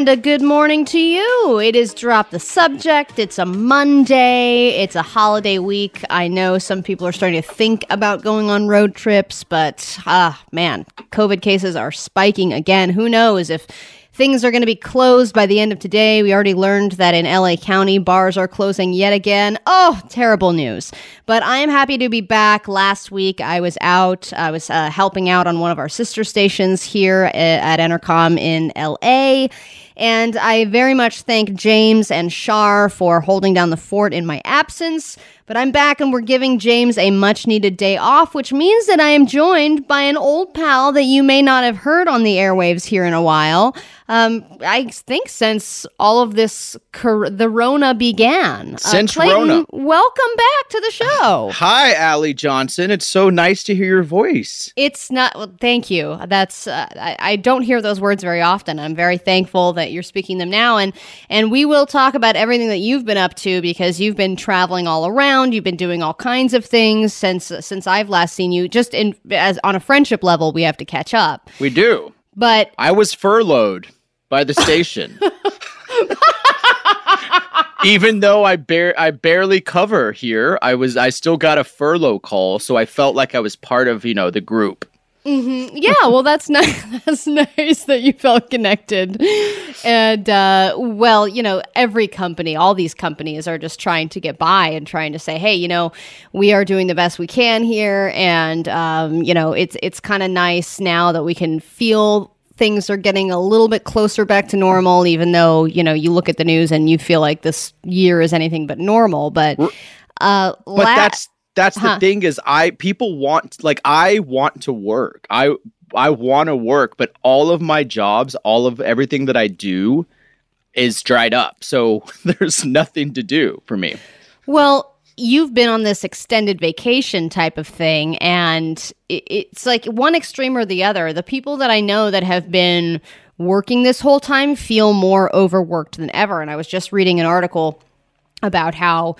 And a good morning to you. It is Drop the Subject. It's a Monday. It's a holiday week. I know some people are starting to think about going on road trips, but ah, man, COVID cases are spiking again. Who knows if Things are going to be closed by the end of today. We already learned that in LA County, bars are closing yet again. Oh, terrible news. But I am happy to be back. Last week, I was out. I was uh, helping out on one of our sister stations here at Entercom in LA. And I very much thank James and Shar for holding down the fort in my absence. But I'm back and we're giving James a much needed day off, which means that I am joined by an old pal that you may not have heard on the airwaves here in a while. Um, I think since all of this, cor- the Rona began. Uh, since uh, Clayton, Rona. Welcome back to the show. Hi, Allie Johnson. It's so nice to hear your voice. It's not, well, thank you. That's, uh, I, I don't hear those words very often. I'm very thankful that you're speaking them now. And, and we will talk about everything that you've been up to because you've been traveling all around. You've been doing all kinds of things since since I've last seen you. Just in as on a friendship level, we have to catch up. We do. But I was furloughed by the station. Even though I bare I barely cover here, I was I still got a furlough call, so I felt like I was part of, you know, the group. Mm-hmm. Yeah, well, that's nice. That's nice that you felt connected. And uh, well, you know, every company, all these companies are just trying to get by and trying to say, hey, you know, we are doing the best we can here, and um, you know, it's it's kind of nice now that we can feel things are getting a little bit closer back to normal, even though you know you look at the news and you feel like this year is anything but normal. But uh, but la- that's that's huh. the thing is I people want like I want to work. I I want to work, but all of my jobs, all of everything that I do is dried up. So there's nothing to do for me. Well, you've been on this extended vacation type of thing and it's like one extreme or the other. The people that I know that have been working this whole time feel more overworked than ever and I was just reading an article about how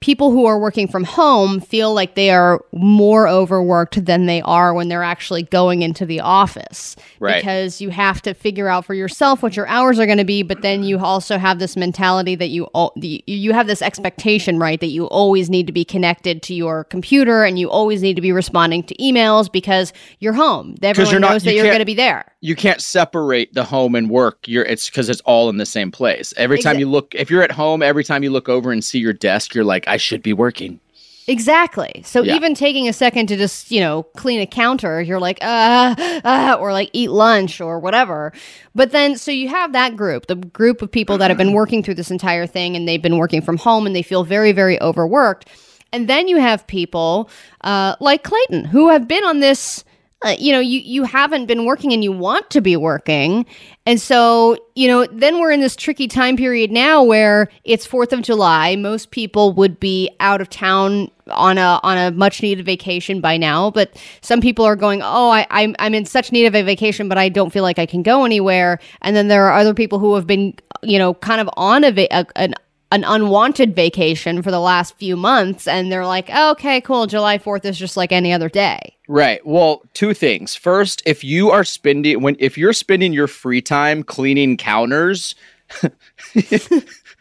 people who are working from home feel like they are more overworked than they are when they're actually going into the office. Right. because you have to figure out for yourself what your hours are going to be but then you also have this mentality that you you have this expectation right that you always need to be connected to your computer and you always need to be responding to emails because you're home. Everyone you're knows not, that you you're going to be there. you can't separate the home and work. You're it's because it's all in the same place. Every time you look if you're at home every time you look over and see your desk you're like I should be working. Exactly. So yeah. even taking a second to just, you know, clean a counter, you're like, uh, uh, or like eat lunch or whatever. But then, so you have that group, the group of people that have been working through this entire thing and they've been working from home and they feel very, very overworked. And then you have people uh, like Clayton who have been on this uh, you know you you haven't been working and you want to be working. And so you know then we're in this tricky time period now where it's 4th of July. Most people would be out of town on a on a much needed vacation by now but some people are going oh I I'm, I'm in such need of a vacation but I don't feel like I can go anywhere. And then there are other people who have been you know kind of on a, a an an unwanted vacation for the last few months and they're like oh, okay cool july 4th is just like any other day. Right. Well two things. First if you are spending when if you're spending your free time cleaning counters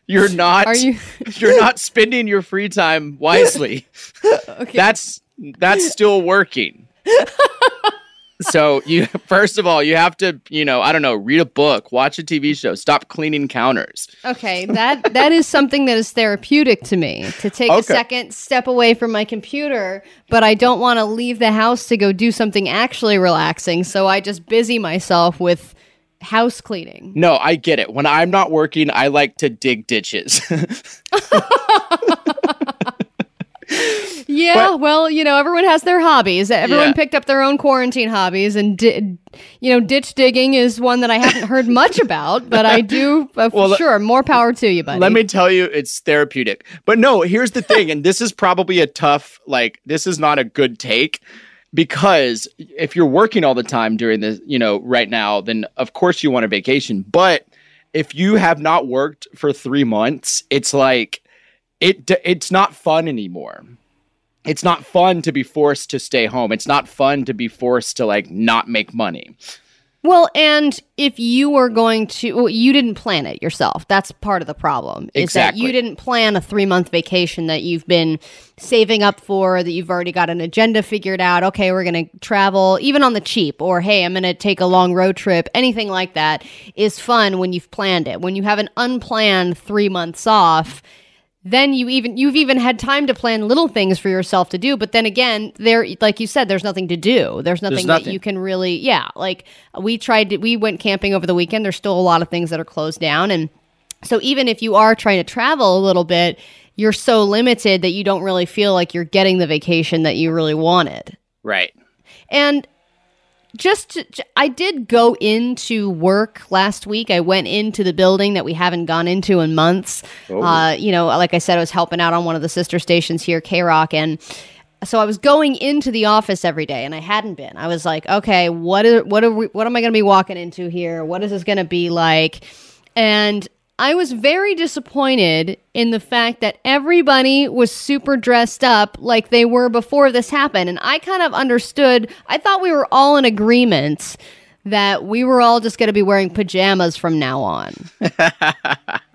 you're not are you you're not spending your free time wisely. Okay. That's that's still working so you first of all you have to you know i don't know read a book watch a tv show stop cleaning counters. Okay that that is something that is therapeutic to me to take okay. a second step away from my computer but i don't want to leave the house to go do something actually relaxing so i just busy myself with house cleaning. No i get it. When i'm not working i like to dig ditches yeah, but, well, you know, everyone has their hobbies. Everyone yeah. picked up their own quarantine hobbies, and di- you know, ditch digging is one that I haven't heard much about, but I do. Uh, well, sure, more power to you, buddy. Let me tell you, it's therapeutic. But no, here's the thing, and this is probably a tough, like, this is not a good take because if you're working all the time during this, you know, right now, then of course you want a vacation. But if you have not worked for three months, it's like it it's not fun anymore. It's not fun to be forced to stay home. It's not fun to be forced to like not make money. Well, and if you were going to, well, you didn't plan it yourself. That's part of the problem. Is Exactly. that you didn't plan a three month vacation that you've been saving up for, that you've already got an agenda figured out. Okay, we're going to travel, even on the cheap, or hey, I'm going to take a long road trip. Anything like that is fun when you've planned it. When you have an unplanned three months off, then you even you've even had time to plan little things for yourself to do but then again there like you said there's nothing to do there's nothing, that nothing. you can really yeah like we tried to, we went camping over the weekend there's still a lot of things that are closed down and so even if you are trying to travel a little bit you're so limited that you don't really feel like you're getting the vacation that you really wanted Right. and just to, I did go into work last week. I went into the building that we haven't gone into in months. Oh. Uh, you know, like I said, I was helping out on one of the sister stations here, K Rock, and so I was going into the office every day, and I hadn't been. I was like, okay, what are what are we, what am I going to be walking into here? What is this going to be like? And I was very disappointed in the fact that everybody was super dressed up like they were before this happened. And I kind of understood, I thought we were all in agreement that we were all just going to be wearing pajamas from now on.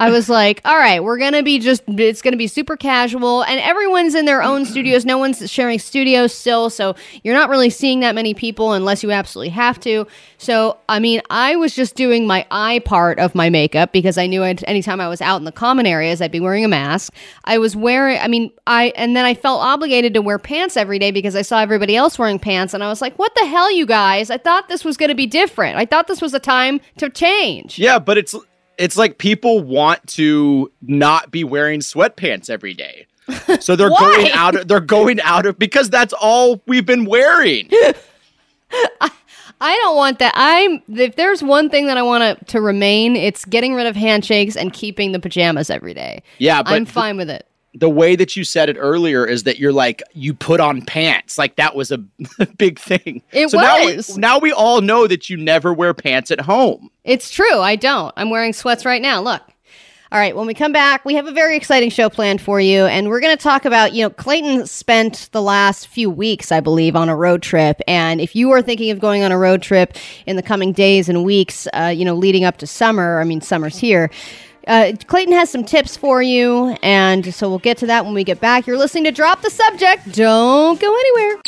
I was like, all right, we're going to be just, it's going to be super casual. And everyone's in their own mm-hmm. studios. No one's sharing studios still. So you're not really seeing that many people unless you absolutely have to. So, I mean, I was just doing my eye part of my makeup because I knew I'd, anytime I was out in the common areas, I'd be wearing a mask. I was wearing, I mean, I, and then I felt obligated to wear pants every day because I saw everybody else wearing pants. And I was like, what the hell, you guys? I thought this was going to be different. I thought this was a time to change. Yeah, but it's it's like people want to not be wearing sweatpants every day. So they're going out of, they're going out of because that's all we've been wearing. I don't want that. I'm if there's one thing that I want to to remain, it's getting rid of handshakes and keeping the pajamas every day. Yeah, but I'm th- fine with it. The way that you said it earlier is that you're like you put on pants like that was a big thing It so was. now, now we all know that you never wear pants at home It's true. I don't. I'm wearing sweats right now. Look. All right, when we come back, we have a very exciting show planned for you, and we're going to talk about, you know, Clayton spent the last few weeks, I believe, on a road trip. And if you are thinking of going on a road trip in the coming days and weeks, uh, you know, leading up to summer, I mean, summer's here. Uh, Clayton has some tips for you, and so we'll get to that when we get back. You're listening to Drop the Subject. Don't go anywhere.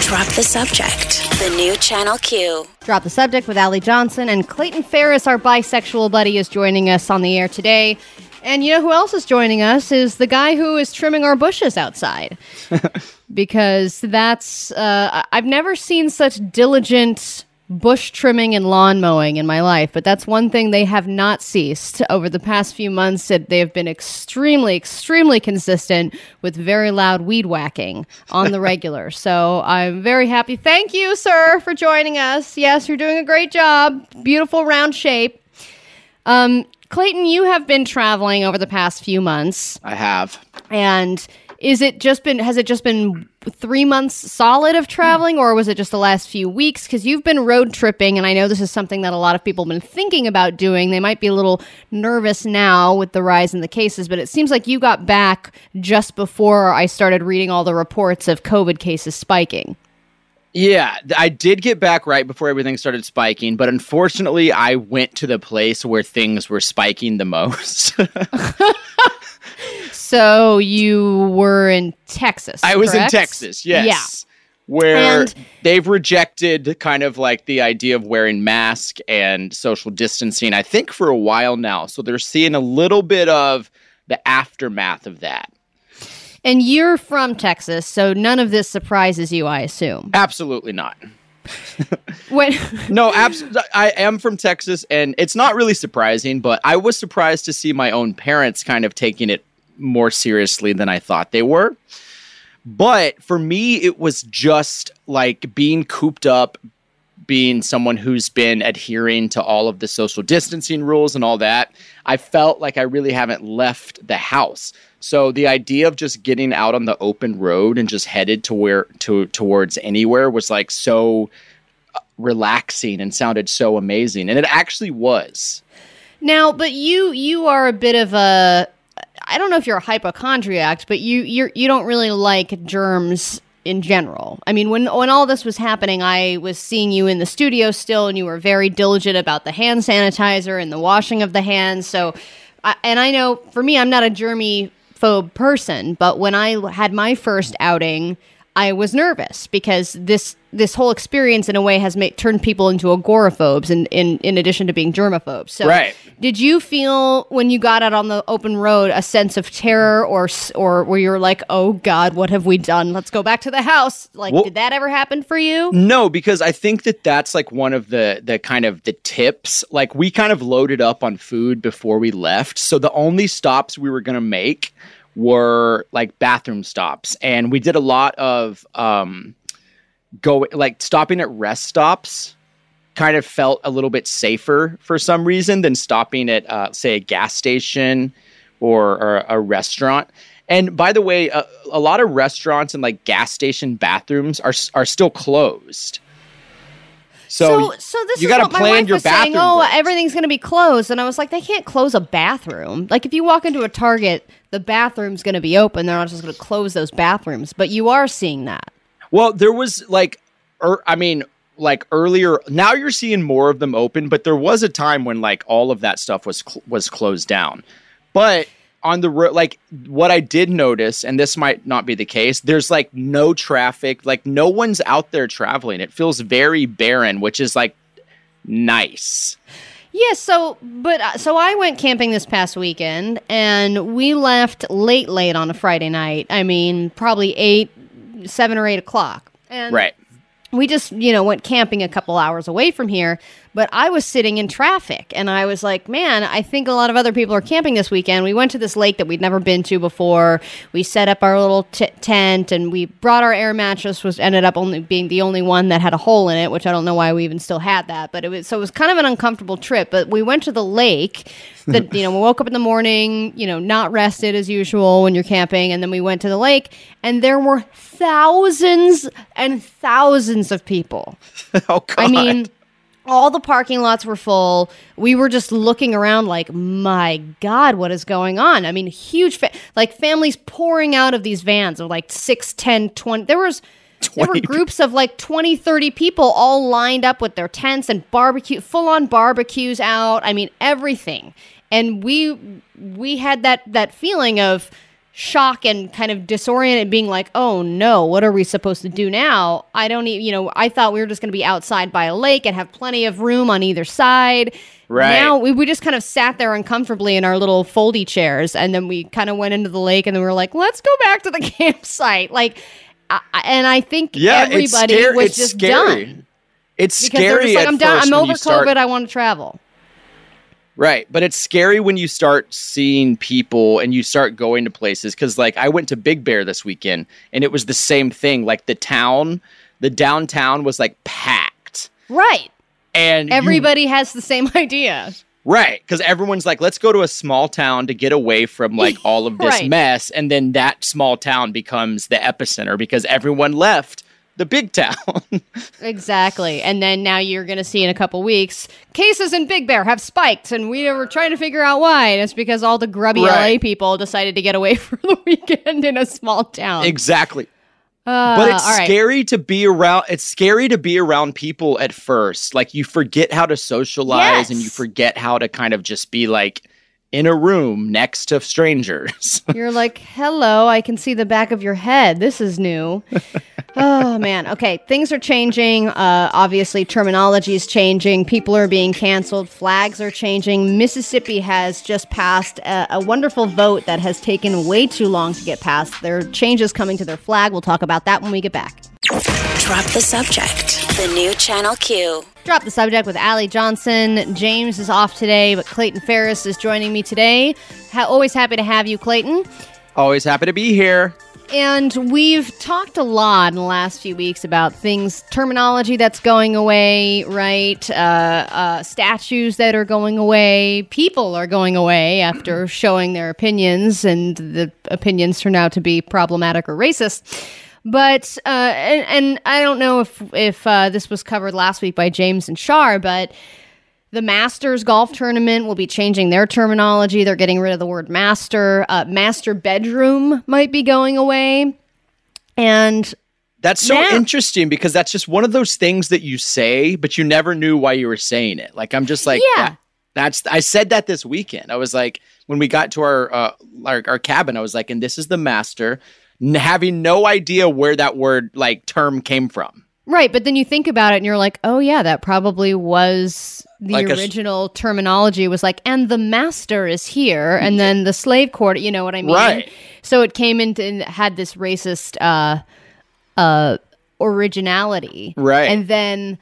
Drop the subject. The new Channel Q. Drop the subject with Allie Johnson and Clayton Ferris, our bisexual buddy, is joining us on the air today. And you know who else is joining us is the guy who is trimming our bushes outside. because that's uh, I- I've never seen such diligent bush trimming and lawn mowing in my life, but that's one thing they have not ceased over the past few months. That they have been extremely, extremely consistent with very loud weed whacking on the regular. so I'm very happy. Thank you, sir, for joining us. Yes, you're doing a great job. Beautiful round shape. Um, Clayton, you have been traveling over the past few months. i have And is it just been has it just been three months solid of traveling or was it just the last few weeks? Because you've been road tripping and i know this is something that a lot of people have been thinking about doing. They might be a little nervous now with the rise in the cases but it seems like you got back just before i started reading all the reports of covid cases spiking. Yeah i did get back right before everything started spiking but unfortunately i went to the place where things were spiking the most so you were in texas I was correct? in Texas, yes. yeah Where And- they've rejected kind of like the idea of wearing mask and social distancing, I think for a while now. So they're seeing a little bit of the aftermath of that. and you're from texas so none of this surprises you i assume Absolutely not. when No, absolutely. I am from Texas, and it's not really surprising, but I was surprised to see my own parents kind of taking it more seriously than I thought they were. But for me, it was just like being cooped up, being someone who's been adhering to all of the social distancing rules and all that. I felt like I really haven't left the house. So the idea of just getting out on the open road and just headed to where to towards anywhere was like so uh, relaxing and sounded so amazing and it actually was Now, but you you are a bit of a I don't know if you're a hypochondriac, but you you're you don't really like germs in general. I mean, when when all this was happening, I was seeing you in the studio still, and you were very diligent about the hand sanitizer and the washing of the hands. So, I, and I know for me, I'm not a germy phobe person, but when I had my first outing, I was nervous because this this whole experience in a way has made turned people into agoraphobes in, in in addition to being germaphobes. So Right. did you feel when you got out on the open road a sense of terror or or where you're like, "Oh god, what have we done? Let's go back to the house." Like Well- did that ever happen for you? No, because I think that that's like one of the the kind of the tips. Like we kind of loaded up on food before we left, so the only stops we were gonna make were like bathroom stops, and we did a lot of um, go like stopping at rest stops. Kind of felt a little bit safer for some reason than stopping at uh, say a gas station or, or a restaurant. And by the way, a, a lot of restaurants and like gas station bathrooms are are still closed. So, so, so this you what my plan wife your was saying. Oh, breaks." everything's going to be closed, and I was like, they can't close a bathroom. Like if you walk into a Target, the bathroom's going to be open. They're not just going to close those bathrooms. But you are seeing that. well, there was like, er, I mean, like earlier. Now you're seeing more of them open, but there was a time when like all of that stuff was cl- was closed down. But on the road, like what I did notice, and this might not be the case. There's like no traffic. Like no one's out there traveling. It feels very barren, which is like nice. Yeah, so but uh, so I went camping this past weekend and we left late late on a Friday night. I mean, probably 8 7 or 8 o'clock. And Right. we just you know went camping a couple hours away from here but i was sitting in traffic and i was like man i think a lot of other people are camping this weekend. We went to this lake that we'd never been to before. We set up our little t- tent and we brought our air mattress which ended up only being the only one that had a hole in it which i don't know why we even still had that but it was so it was kind of an uncomfortable trip but we went to the lake that you know we woke up in the morning you know not rested as usual when you're camping and then we went to the lake and there were thousands and thousands of people. Oh God. i mean all the parking lots were full. We were just looking around like my god what is going on? I mean huge fa- like families pouring out of these vans of like 6 10 20 there was there were groups of like 20 30 people all lined up with their tents and barbecue full on barbecues out. I mean everything. And we we had that that feeling of shock and kind of disoriented being like oh no what are we supposed to do now i don't even you know i thought we were just going to be outside by a lake and have plenty of room on either side Right. now we, we just kind of sat there uncomfortably in our little foldy chairs and then we kind of went into the lake and then we were like let's go back to the campsite like I, and i think yeah, everybody was it's just scary. done It's because scary. like i'm done i'm over you start- covid i want to travel Right. But it's scary when you start seeing people and you start going to places. Cause like I went to Big Bear this weekend and it was the same thing. Like the town, the downtown was like packed. right And you- everybody has the same idea right. Cause everyone's like, let's go to a small town to get away from like all of this Right. mess. And then that small town becomes the epicenter because everyone left the big town. Exactly. And then now you're going to see in a couple weeks cases in Big Bear have spiked, and we were trying to figure out why. And it's because all the grubby Right. LA people decided to get away for the weekend in a small town. exactly. Uh, but it's all right. scary to be around it's scary to be around people at first like you forget how to socialize and you forget how to kind of just be like in a room next to strangers You're like, hello, I can see the back of your head. This is new. oh, man. Okay, things are changing. Uh, obviously, terminology is changing. People are being canceled. Flags are changing. Mississippi has just passed a, a wonderful vote that has taken way too long to get passed. There are changes coming to their flag. We'll talk about that when we get back. Drop the subject. The new Channel Q. Drop the subject with Allie Johnson. James is off today, but Clayton Ferris is joining me today. Ha- always happy to have you, Clayton. always happy to be here And we've talked a lot in the last few weeks about things, terminology that's going away, right? Uh, uh, statues that are going away, people are going away after showing their opinions, and the opinions turn out to be problematic or racist. But uh, and, and I don't know if if uh, this was covered last week by James and Shar, but the Masters golf tournament will be changing their terminology. They're getting rid of the word master. Uh, master bedroom might be going away. And That's so Now- interesting because that's just one of those things that you say, but you never knew why you were saying it. Like I'm just like, Yeah. that- that's I said that this weekend. I was like, when we got to our uh, our, our cabin, I was like, and this is the master, having no idea where that word like term came from. Right, but then you think about it and you're like, oh yeah, that probably was the Like original terminology was like, and the master is here, and then the slave quarter. You know what I mean? Right. So it came into and had this racist uh, uh, originality, Right. And then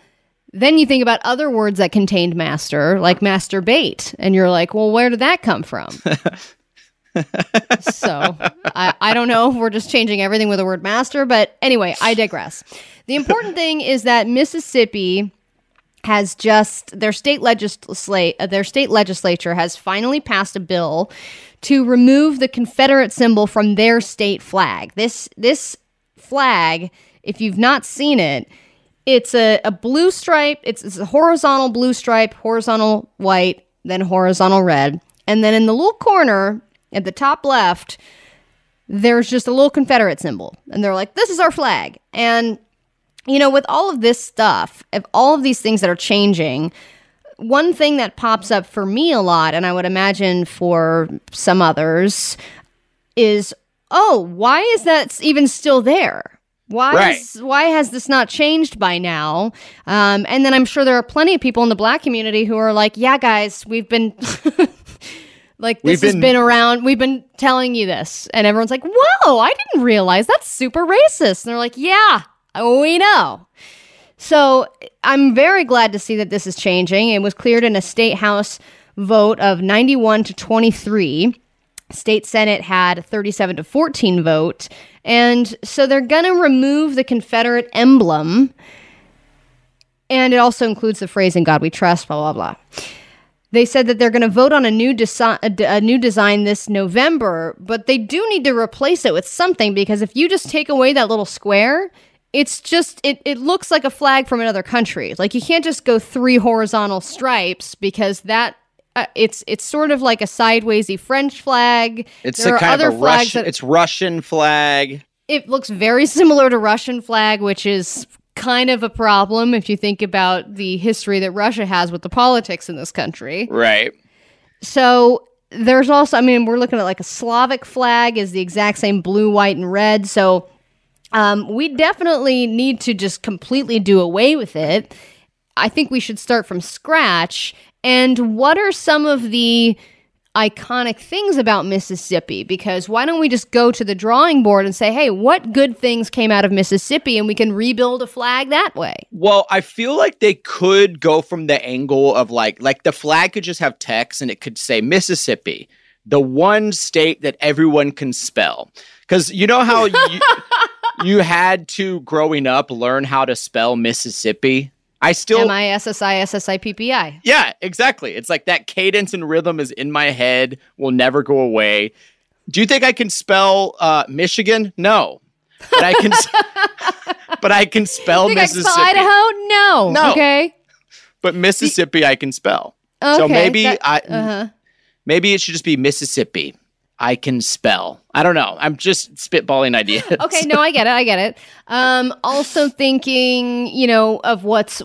then you think about other words that contained master, like masturbate, and you're like, well, where did that come from? so I, I don't know if we're just changing everything with the word master, but anyway, I digress. The important thing is that Mississippi has just their state legislate their state legislature has finally passed a bill to remove the Confederate symbol from their state flag. This this flag, if you've not seen it, it's a, a blue stripe. It's, it's a horizontal blue stripe, horizontal white, then horizontal red. And then in the little corner at the top left, there's just a little Confederate symbol. And they're like, this is our flag. And, you know, with all of this stuff, of all of these things that are changing, one thing that pops up for me a lot, and I would imagine for some others, is oh, why is that even still there? Why Right. is, why has this not changed by now? Um, and then I'm sure there are plenty of people in the black community who are like, yeah, guys, we've been like this has been- been around. We've been telling you this, and everyone's like, whoa, I didn't realize that's super racist. And they're like, yeah, we know. So I'm very glad to see that this is changing. It was cleared in a state house vote of 91 to 23. State Senate had 37 to 14 vote. And so they're going to remove the Confederate emblem. And it also includes the phrase "In God We Trust." Blah blah blah. They said that they're going to vote on a new desi- a, new design this November, but they do need to replace it with something because if you just take away that little square, it's just it, it looks like a flag from another country. Like you can't just go three horizontal stripes because that uh, it's it's sort of like a sidewaysy French flag. It's There a kind other of a Russian. that- It's Russian flag. it looks very similar to Russian flag, which is kind of a problem if you think about the history that Russia has with the politics in this country. Right. So there's also, I mean, we're looking at like a Slavic flag is the exact same blue, white, and red. So um, we definitely need to just completely do away with it. I think we should start from scratch. And what are some of the iconic things about Mississippi? Because why don't we just go to the drawing board and say, hey, what good things came out of Mississippi and we can rebuild a flag that way? Well, I feel like they could go from the angle of like like the flag could just have text and it could say Mississippi, the one state that everyone can spell. Cuz you know how you, you had to growing up learn how to spell Mississippi? I still M I S S I S S I P P I. Yeah, exactly. It's like that cadence and rhythm is in my head, will never go away. Do you think I can spell uh, Michigan? No. But I can But I can spell Think I can Mississippi. spell Idaho? No. No. Okay. But Mississippi I can spell. Okay. so maybe that- I uh-huh. maybe it should just be Mississippi. I can spell. I don't know. I'm just spitballing ideas. Okay, no, I get it. I get it. Um, also thinking, you know, of what's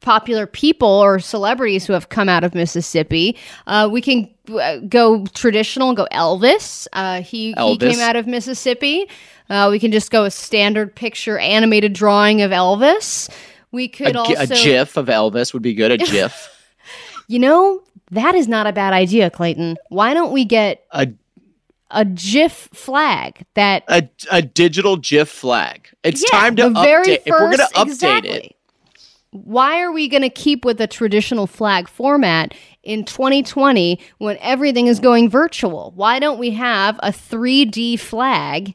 popular people or celebrities who have come out of Mississippi. Uh, we can uh, go traditional, go Elvis. Uh, he he came out of Mississippi. Uh, we can just go a standard picture animated drawing of Elvis. We could gi- also, a GIF of Elvis would be good. A GIF. you know, that is not a bad idea, Clayton. Why don't we get a a GIF flag that a a digital GIF flag. It's Yeah, time to update. if we're gonna update exactly. it, Why are we going to keep with the traditional flag format in 2020 when everything is going virtual? Why don't we have a 3D flag?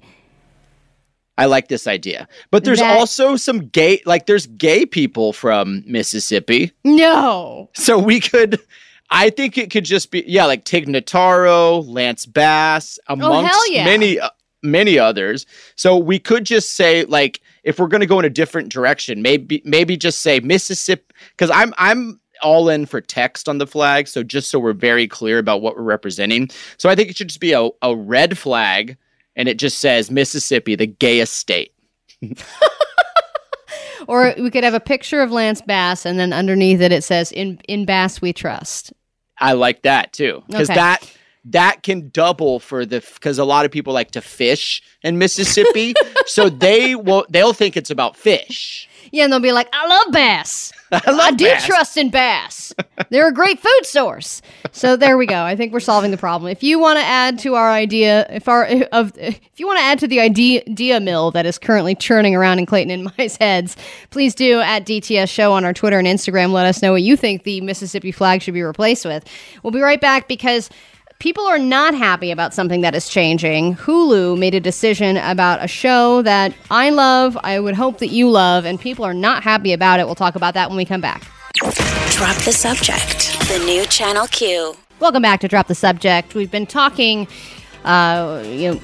I like this idea. But there's That- also some gay, like there's gay people from Mississippi. No. So we could, I think it could just be, yeah, like Tig Notaro, Lance Bass, amongst hell yeah. many, uh, many others. So we could just say, like, if we're going to go in a different direction, maybe, maybe just say Mississippi, because I'm, I'm, all in for text on the flag so just so we're very clear about what we're representing so i think it should just be a, a red flag and it just says mississippi the gayest state or we could have a picture of Lance Bass, and then underneath it it says "In in Bass we trust." I like that too because Okay. that that can double for the because a lot of people like to fish in Mississippi, so they will they'll think it's about fish. Yeah, and they'll be like, "I love bass. I I do bass. trust in bass. They're a great food source." So there we go. I think we're solving the problem. If you want to add to our idea, if our of if you want to add to the idea, idea mill that is currently churning around in Clayton and my heads, please do at DTS Show on our Twitter and Instagram. Let us know what you think the Mississippi flag should be replaced with. We'll be right back because. People are not happy about something that is changing. Hulu made a decision about a show that I love, I would hope that you love, and people are not happy about it. We'll talk about that when we come back. Drop the subject. The new Channel Q. Welcome back to Drop the Subject. We've been talking, uh, you know,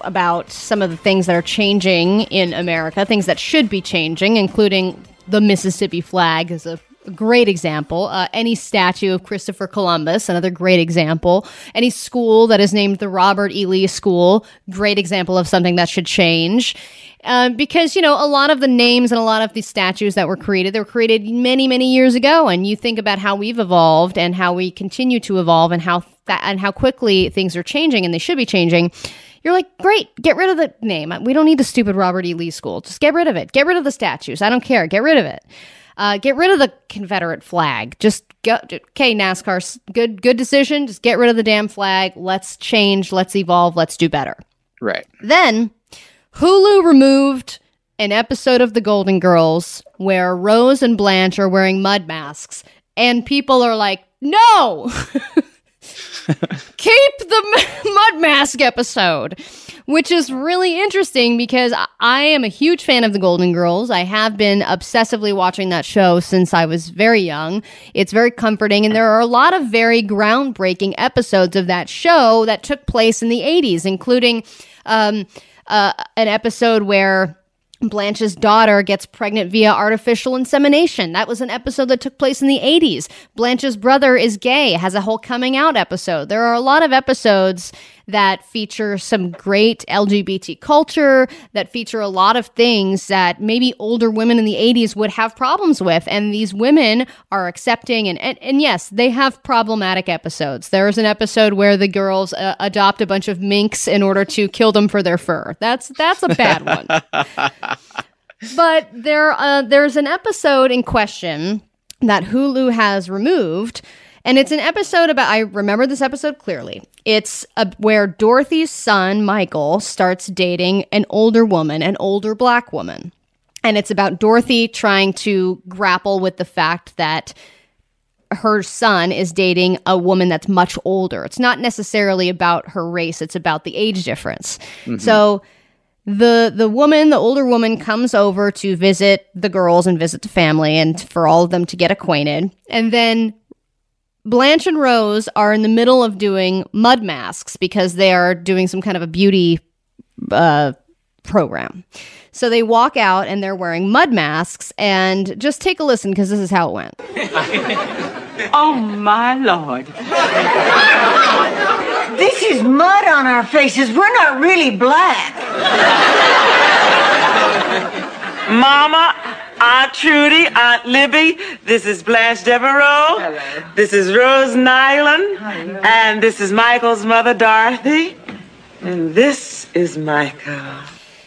about some of the things that are changing in America, things that should be changing, including the Mississippi flag is a great example. Uh, any statue of Christopher Columbus, another great example. Any school that is named the Robert E. Lee School, great example of something that should change. Uh, because you know a lot of the names and a lot of the statues that were created they were created many many years ago. And you think about how we've evolved and how we continue to evolve and how that and how quickly things are changing and they should be changing. You're like great get rid of the name. We don't need the stupid robert e. Lee school. Just get rid of it. Get rid of the statues. I don't care. Get rid of it uh, get rid of the confederate flag. Just go okay nascar good good decision. Just get rid of the damn flag. Let's change. Let's evolve. Let's do better. Right. then Hulu removed an episode of The Golden Girls where Rose and Blanche are wearing mud masks, and people are like, no! Keep the mud mask episode, which is really interesting because I- am a huge fan of The Golden Girls. I have been obsessively watching that show since I was very young. It's very comforting, and there are a lot of very groundbreaking episodes of that show that took place in the 80s, including um, uh, an episode where Blanche's daughter gets pregnant via artificial insemination. That was an episode that took place in the 80s. Blanche's brother is gay, has a whole coming out episode. There are a lot of episodes that feature some great LGBT culture, that feature a lot of things that maybe older women in the 80s would have problems with. And these women are accepting, and, and, and yes, they have problematic episodes. There is an episode where the girls uh, adopt a bunch of minks in order to kill them for their fur. That's, that's a bad one. But there, uh, there's an episode in question that Hulu has removed, and it's an episode about. I remember this episode clearly. It's a, where Dorothy's son Michael starts dating an older woman, an older black woman, and it's about Dorothy trying to grapple with the fact that her son is dating a woman that's much older. It's not necessarily about her race; it's about the age difference. Mm-hmm. So the the woman, the older woman, comes over to visit the girls and visit the family, and for all of them to get acquainted. And then Blanche and Rose are in the middle of doing mud masks because they are doing some kind of a beauty uh, program. So they walk out and they're wearing mud masks. And just take a listen because this is how it went. Oh my lord. This is mud on our faces. We're not really black. Mama, Aunt Trudy, Aunt Libby, this is Blanche Devereaux. Hello. This is Rose Nylund. And this is Michael's mother, Dorothy. And this is Michael.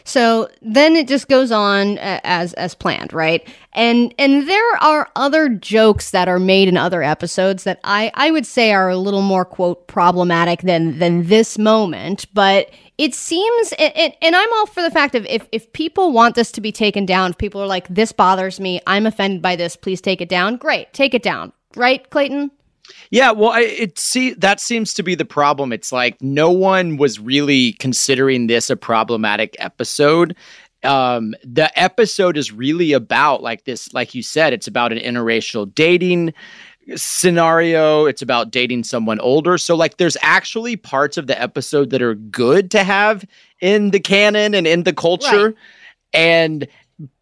So then it just goes on uh, as as planned, right? And and there are other jokes that are made in other episodes that I I would say are a little more quote problematic than than this moment, but it seems it, and I'm all for the fact of if if people want this to be taken down, if people are like this bothers me, I'm offended by this, please take it down. Great, take it down. Right, Clayton? Yeah, well, I, it see that seems to be the problem. It's like no one was really considering this a problematic episode. Um, the episode is really about like this, like you said, it's about an interracial dating scenario. It's about dating someone older. So like, there's actually parts of the episode that are good to have in the canon and in the culture, Right. and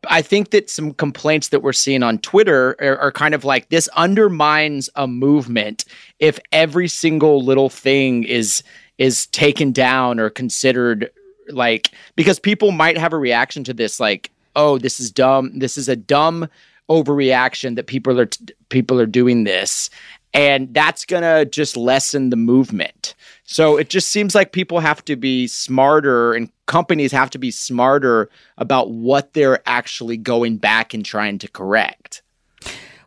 I think that some complaints that we're seeing on Twitter are, are kind of like this undermines a movement if every single little thing is is taken down or considered like because people might have a reaction to this like oh, this is dumb. This is a dumb overreaction that people are people are doing this and that's going to just lessen the movement. So it just seems like people have to be smarter and companies have to be smarter about what they're actually going back and trying to correct.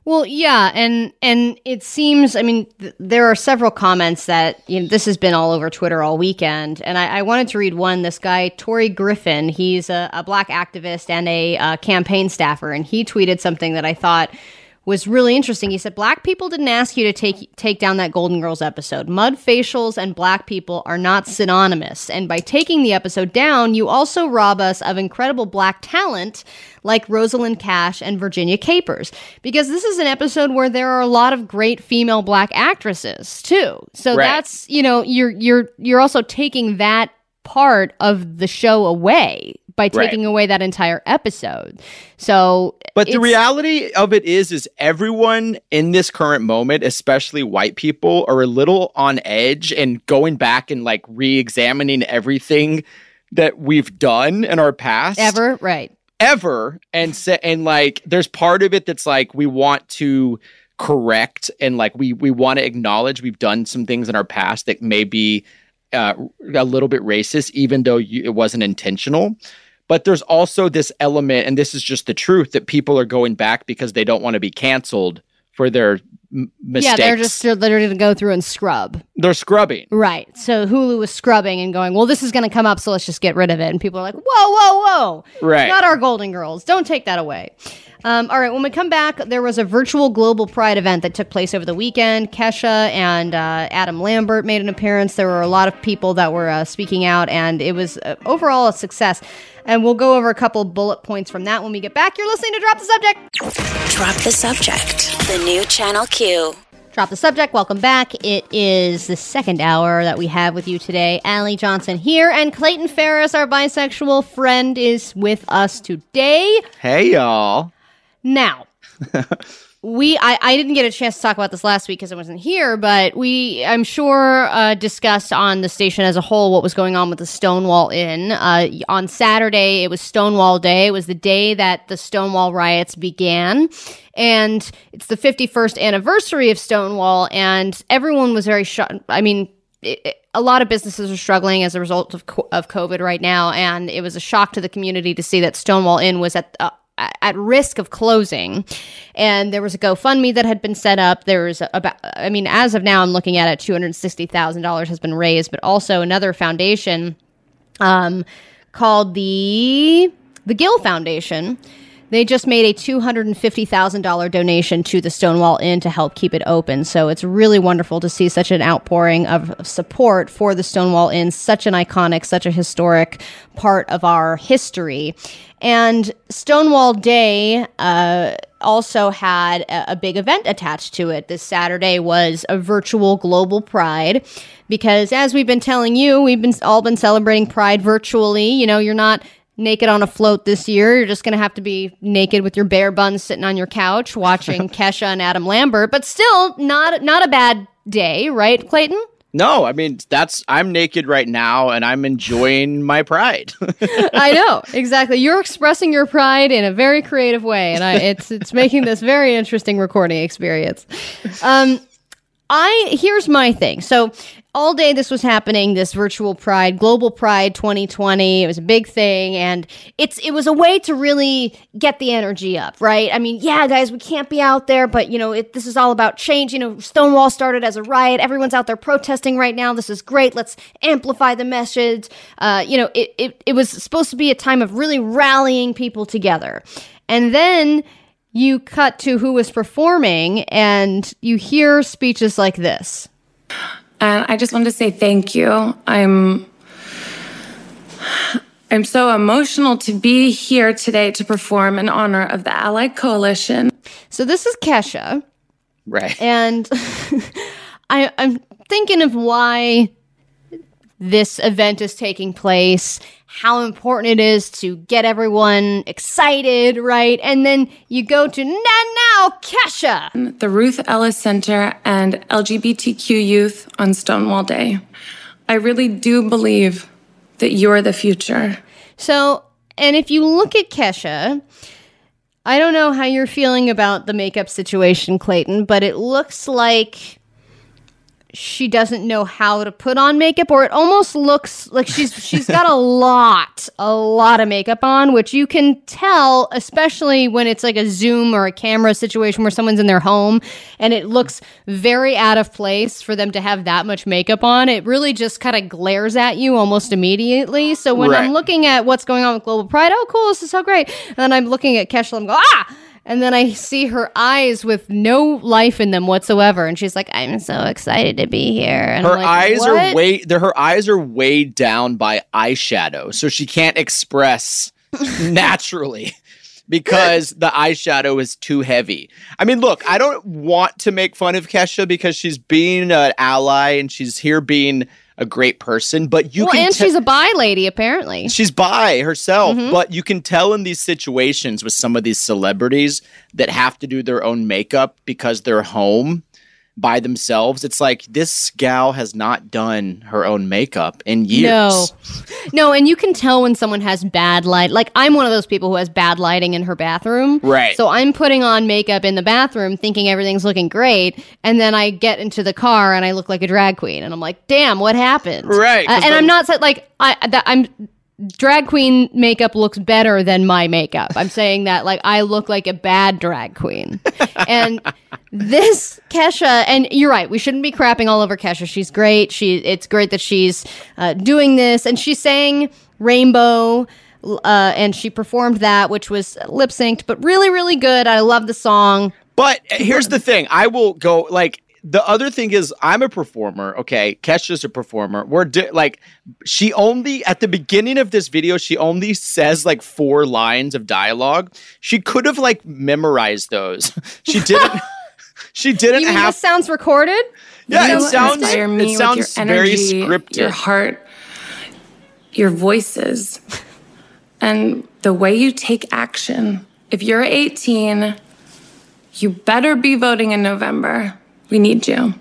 Well, yeah, and and it seems. I mean, th- there are several comments that you know this has been all over Twitter all weekend, and I, I wanted to read one. This guy Tory Griffin, he's a, a black activist and a uh, campaign staffer, and he tweeted something that I thought was really interesting. He said black people didn't ask you to take take down that Golden Girls episode. Mud facials and black people are not synonymous. And by taking the episode down, you also rob us of incredible black talent like Rosalind Cash and Virginia Capers because this is an episode where there are a lot of great female black actresses too. So Right. that's, you know, you're you're you're also taking that part of the show away by Right. taking away that entire episode. So But the reality of it is is everyone in this current moment, especially white people, are a little on edge and going back and like re-examining everything that we've done in our past. ever right. ever and say and like there's part of it that's like we want to correct and like we we want to acknowledge we've done some things in our past that may be uh, a little bit racist even though you, it wasn't intentional but there's also this element and this is just the truth that people are going back because they don't want to be canceled for their m- mistakes Yeah, they're just they're literally going to go through and scrub. they're scrubbing Right. So Hulu was scrubbing and going, well, this is going to come up, so let's just get rid of it. And people are like, whoa, whoa, whoa. Right. Not our Golden Girls. Don't take that away. Um, all right. When we come back, there was a virtual Global Pride event that took place over the weekend. Kesha and uh, Adam Lambert made an appearance. There were a lot of people that were uh, speaking out, and it was uh, overall a success. And we'll go over a couple bullet points from that when we get back. You're listening to Drop the Subject. Drop the subject. The new Channel Q. Drop the subject. Welcome back. It is the second hour that we have with you today. Allie Johnson here, and Clayton Ferris, our bisexual friend, is with us today. hey y'all Now, we I, I didn't get a chance to talk about this last week because I wasn't here, but we I'm sure uh, discussed on the station as a whole what was going on with the Stonewall Inn. Uh, on Saturday, it was Stonewall Day. It was the day that the Stonewall riots began, and it's the 51st anniversary of Stonewall, and everyone was very shocked. I mean. It, it- a lot of businesses are struggling as a result of of COVID right now, and it was a shock to the community to see that Stonewall Inn was at uh, at risk of closing. And there was a GoFundMe that had been set up. There was about, I mean, as of now, I'm looking at it, $260,000 has been raised, but also another foundation um, called the the Gill Foundation. They just made a $250,000 donation to the Stonewall Inn to help keep it open. So it's really wonderful to see such an outpouring of support for the Stonewall Inn, such an iconic, such a historic part of our history. And Stonewall Day uh, also had a, a big event attached to it. This Saturday was a virtual global pride because, as we've been telling you, we've been all been celebrating Pride virtually. You know, you're not naked on a float this year. You're just going to have to be naked with your bare buns sitting on your couch watching Kesha and Adam Lambert, but still not not a bad day, right, Clayton? no i mean that's i'm naked right now and i'm enjoying my pride I know exactly. You're expressing your pride in a very creative way, and I, it's it's making this very interesting recording experience. Um, I here's my thing. So all day this was happening, this virtual Pride, Global Pride 2020. It was a big thing, and it's it was a way to really get the energy up, right? I mean, yeah, guys, we can't be out there, but you know, it, this is all about change. You know, Stonewall started as a riot. Everyone's out there protesting right now. This is great. Let's amplify the message. Uh, you know, it, it it was supposed to be a time of really rallying people together, and then you cut to who was performing and you hear speeches like this. And I just wanted to say thank you. I'm I'm so emotional to be here today to perform in honor of the Allied Coalition. So this is Kesha, right and I, I'm thinking of why this event is taking place, how important it is to get everyone excited, right? And then you go to now, now, Kesha. the Ruth Ellis Center and LGBTQ youth on Stonewall Day. I really do believe that you're the future. So and if you look at Kesha, I don't know how you're feeling about the makeup situation, Clayton, but it looks like she doesn't know how to put on makeup or it almost looks like she's she's got a lot a lot of makeup on which you can tell especially when it's like a zoom or a camera situation where someone's in their home and it looks very out of place for them to have that much makeup on. It really just kind of glares at you almost immediately. So when Right. i'm looking at what's going on with global pride oh cool this is so great and then i'm looking at kesha and i'm going ah and then I see her eyes with no life in them whatsoever, and she's like, "I'm so excited to be here." And her I'm like, eyes "What?" are way her eyes are weighed down by eyeshadow, so she can't express naturally because the eyeshadow is too heavy. I mean, look, I don't want to make fun of Kesha because she's being an ally and she's here being a great person, but you well, can and te- she's a bi lady apparently. She's by herself, Mm-hmm. but you can tell in these situations with some of these celebrities that have to do their own makeup because they're home by themselves. It's like this gal has not done her own makeup in years. No, no, and you can tell when someone has bad light. Like I'm one of those people who has bad lighting in her bathroom. Right. So I'm putting on makeup in the bathroom, thinking everything's looking great, and then I get into the car and I look like a drag queen, and I'm like, "Damn, what happened?" Right, Uh, and the- I'm not like I that I'm. Drag queen makeup looks better than my makeup. I'm saying that like I look like a bad drag queen. and this Kesha, and you're right, we shouldn't be crapping all over Kesha. She's great. She it's great that she's uh, doing this, and she sang Rainbow. Uh, and she performed that, which was lip synced, but really, really good. I love the song. But here's the thing I will go like the other thing is I'm a performer. Okay, Kesha's a performer. We're di- like she only at the beginning of this video she only says like four lines of dialogue. She could have like memorized those. She didn't. she didn't You mean have. this sounds recorded? yeah, You it sounds. inspire me It with sounds your very scripted. Your heart, your voices, and the way you take action. If you're 18, you better be voting in November. We need you.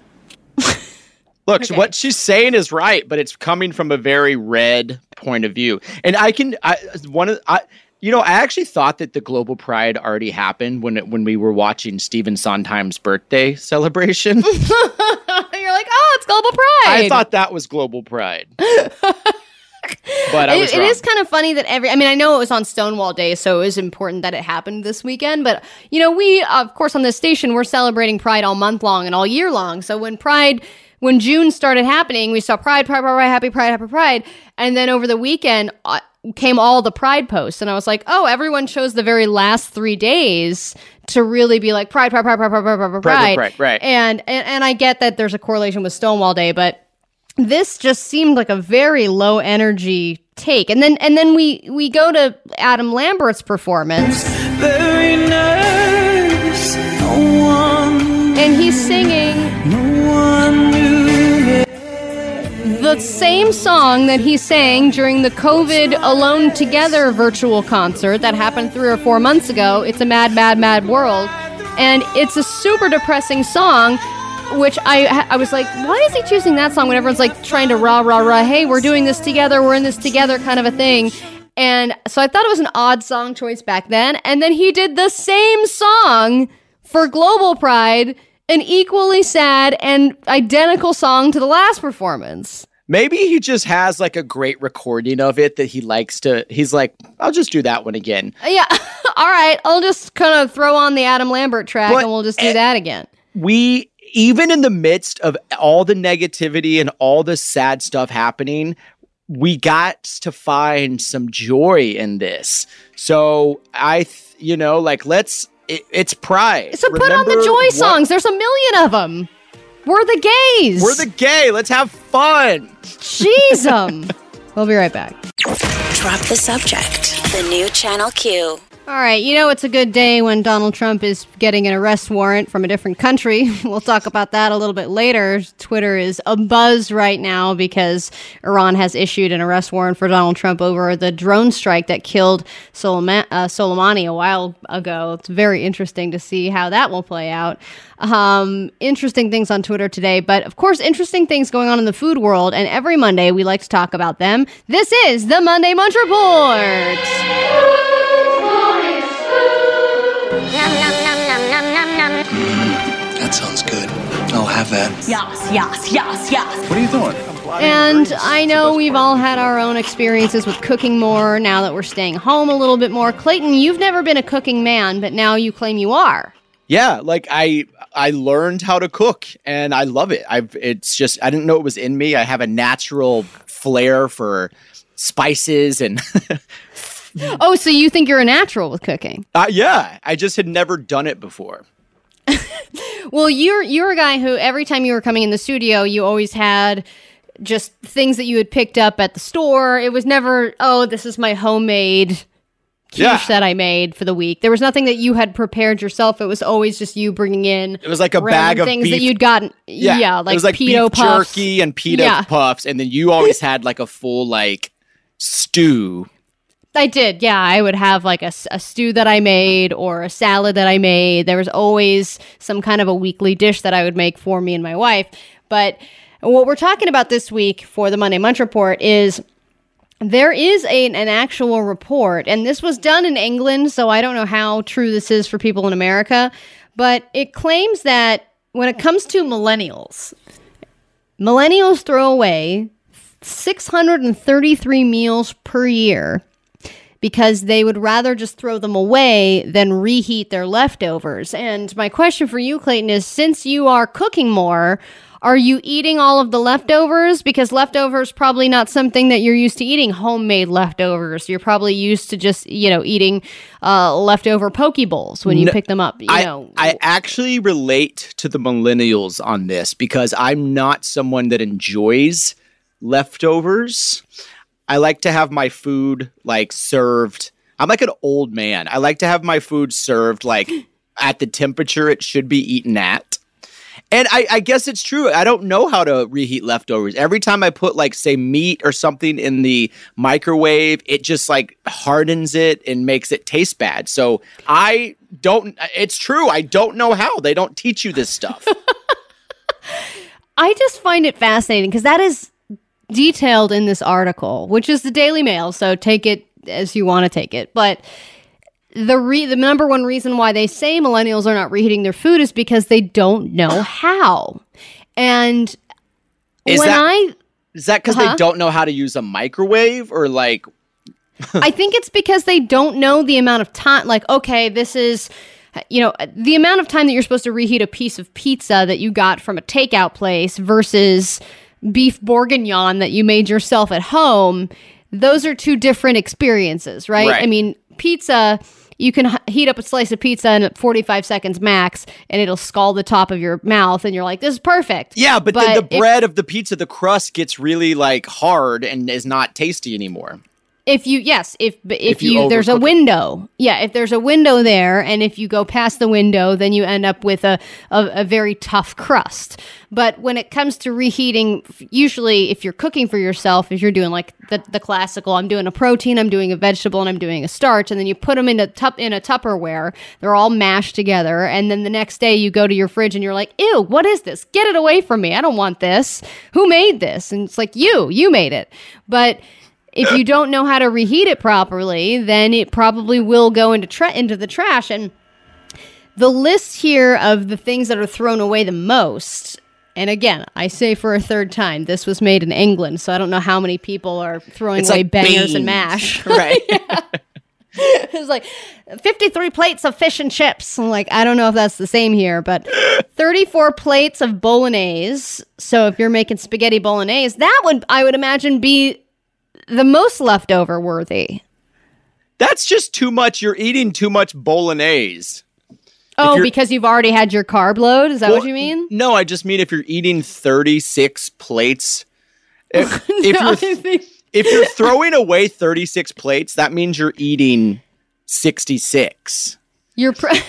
Look, what she's saying is right, but it's coming from a very red point of view. And I can, I one of, I, you know, I actually thought that the global pride already happened when it, when we were watching Stephen Sondheim's birthday celebration. You're like, oh, it's Global Pride. I thought that was global pride, but I It- it is kind of funny that every i mean i know it was on stonewall day so it was important that it happened this weekend but you know we of course on this station we're celebrating pride all month long and all year long. So when pride when june started happening we saw pride pride pride, pride happy pride happy pride. And then over the weekend uh, came all the pride posts. And i was like oh everyone chose the very last three days to really be like pride pride pride pride pride pride pride pride, Pride, pride, right. and, and and i get that there's a correlation with stonewall day but this just seemed like a very low energy take. And then and then we we go to adam lambert's performance. And he's singing the same song that he sang during the covid alone together virtual concert that happened three or four months ago. It's a mad mad mad world. And it's a super depressing song which I I was like, why is he choosing that song when everyone's like trying to rah rah rah, hey, we're doing this together, we're in this together kind of a thing. And so I thought it was an odd song choice back then. And then he did the same song for Global Pride, an equally sad and identical song to the last performance. Maybe he just has like a great recording of it that he likes to. He's like, I'll just do that one again. Uh, Yeah, all right, I'll just kind of throw on the Adam Lambert track But- and we'll just do eh, that again. we even in the midst of all the negativity and all the sad stuff happening we got to find some joy in this so i th- you know like let's it, it's pride So put on the joy what- songs. There's a million of them. We're the gays. we're the gay let's have fun Jeez, um. we'll be right back. Drop the subject. The new Channel Q. All right, you know it's a good day when Donald Trump is getting an arrest warrant from a different country. We'll talk about that a little bit later. Twitter is a buzz right now because Iran has issued an arrest warrant for Donald Trump over the drone strike that killed Soleimani, uh, Soleimani a while ago. It's very interesting to see how that will play out. Um, interesting things on Twitter today, but of course, interesting things going on in the food world. And every Monday we like to talk about them. This is the Monday Munch Report. That sounds good. I'll have that. Yes, yes, yes, yes. What are you doing? And I know we've all had our own experiences with cooking more now that we're staying home a little bit more. Clayton, you've never been a cooking man, but now you claim you are. Yeah, like I I learned how to cook and I love it. I've it's just I didn't know it was in me. I have a natural flair for spices and Oh, so you think you're a natural with cooking? uh, yeah, I just had never done it before. Well, you're you're a guy who every time you were coming in the studio, you always had just things that you had picked up at the store. It was never, oh, this is my homemade quiche Yeah. that I made for the week. There was nothing that you had prepared yourself. It was always just you bringing in. It was like a bag of things that you'd gotten. Yeah, Yeah, like, it was like beef puffs. jerky and pita Yeah. puffs, and then you always had like a full like stew. I did. Yeah, I would have like a stew that I made or a salad that I made. There was always some kind of a weekly dish that I would make for me and my wife. But what we're talking about this week for the Monday Munch Report is there is a, an actual report, and this was done in England, so I don't know how true this is for people in America, but it claims that when it comes to millennials, millennials throw away 633 meals per year because they would rather just throw them away than reheat their leftovers. And my question for you, Clayton, is since you are cooking more, are you eating all of the leftovers? Because leftovers probably not something that you're used to eating. Homemade leftovers. You're probably used to just you know eating uh, leftover poke bowls when you No, pick them up. You I, know, I actually relate to the millennials on this because I'm not someone that enjoys leftovers. I like to have my food like served. I'm like an old man. I like to have my food served like at the temperature it should be eaten at. And I, I guess it's true. I don't know how to reheat leftovers. Every time I put like say meat or something in the microwave, it just like hardens it and makes it taste bad. So I don't it's true. I don't know how. They don't teach you this stuff. I just find it fascinating because that is detailed in this article, which is the Daily Mail. So take it as you want to take it. But the re- the number one reason why they say millennials are not reheating their food is because they don't know how. And Is when that- I Is that because Uh-huh. they don't know how to use a microwave or like I think it's because they don't know the amount of time. Like, okay, this is, you know, the amount of time that you're supposed to reheat a piece of pizza that you got from a takeout place versus beef bourguignon that you made yourself at home. Those are two different experiences, right? Right. I mean, pizza. You can h- heat up a slice of pizza in 45 seconds max, and it'll scald the top of your mouth, and you're like, "This is perfect." Yeah, but, then the if- bread of the pizza, the crust gets really like hard and is not tasty anymore. If you yes if if, If you you, there's a overcook it. window. Yeah if there's a window there and if you go past the window then you end up with a, a, a very tough crust. But when it comes to reheating usually if you're cooking for yourself if you're doing like the, the classical i'm doing a protein i'm doing a vegetable and i'm doing a starch and then you put them in a tup in a tupperware they're all mashed together and then the next day you go to your fridge and you're like ew what is this? Get it away from me. I don't want this. Who made this? And it's like you you made it. But if you don't know how to reheat it properly, then it probably will go into tra- into the trash. And the list here of the things that are thrown away the most. And again, I say for a third time, this was made in England, so I don't know how many people are throwing It's away like bangers beans. and mash. right? it's like 53 plates of fish and chips. I'm like, I don't know if that's the same here, but 34 plates of bolognese. So if you're making spaghetti bolognese, that would, I would imagine, be the most leftover worthy. That's just too much. You're eating too much bolognese. Oh, because you've already had your carb load? Is that Well, what you mean? No, I just mean if you're eating 36 plates. If, if No, I you're think- if you're throwing away 36 plates, that means you're eating 66. You're pre-